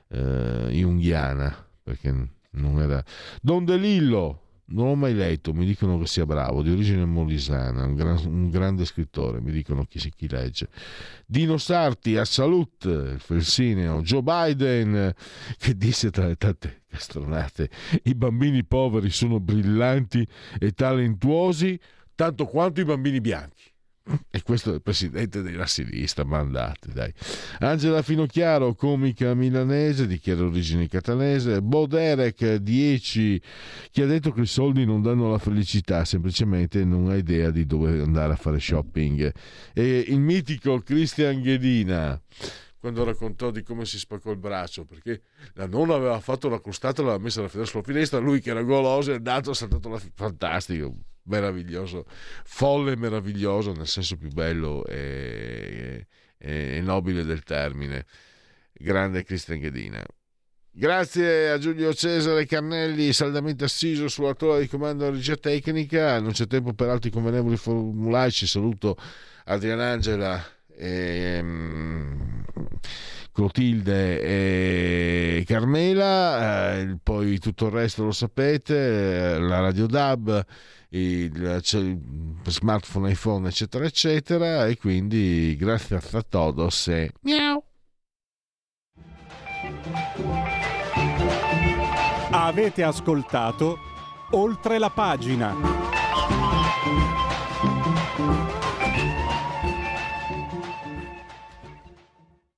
eh, junghiana, perché non era... Don DeLillo, non l'ho mai letto, mi dicono che sia bravo, di origine molisana, un, gran, un grande scrittore, mi dicono chi, chi legge. Dino Sarti a Salut, il felsineo, Joe Biden, che disse tra le tante castronate, i bambini poveri sono brillanti e talentuosi tanto quanto i bambini bianchi. E questo è il presidente della sinistra, ma andate dai. Angela Finocchiaro, comica milanese di chiara origine catalese. Boderek, 10, chi ha detto che i soldi non danno la felicità, semplicemente non ha idea di dove andare a fare shopping. E il mitico Christian Ghedina quando raccontò di come si spaccò il braccio perché la nonna aveva fatto la crostata l'aveva messa sulla finestra lui che era goloso è andato ha saltato la fantastico meraviglioso, folle e meraviglioso nel senso più bello e, e, e nobile del termine. Grande Cristian Ghedina. Grazie a Giulio Cesare Carnelli, saldamente assiso sulla tolla di comando della regia tecnica. Non c'è tempo per altri convenevoli formulari. Ci saluto Adriana Angela. E, um, Clotilde e Carmela, eh, poi tutto il resto lo sapete, eh, la Radio DAB, il, smartphone, iPhone, eccetera, eccetera. E quindi grazie a todos e miau. Avete ascoltato oltre la pagina.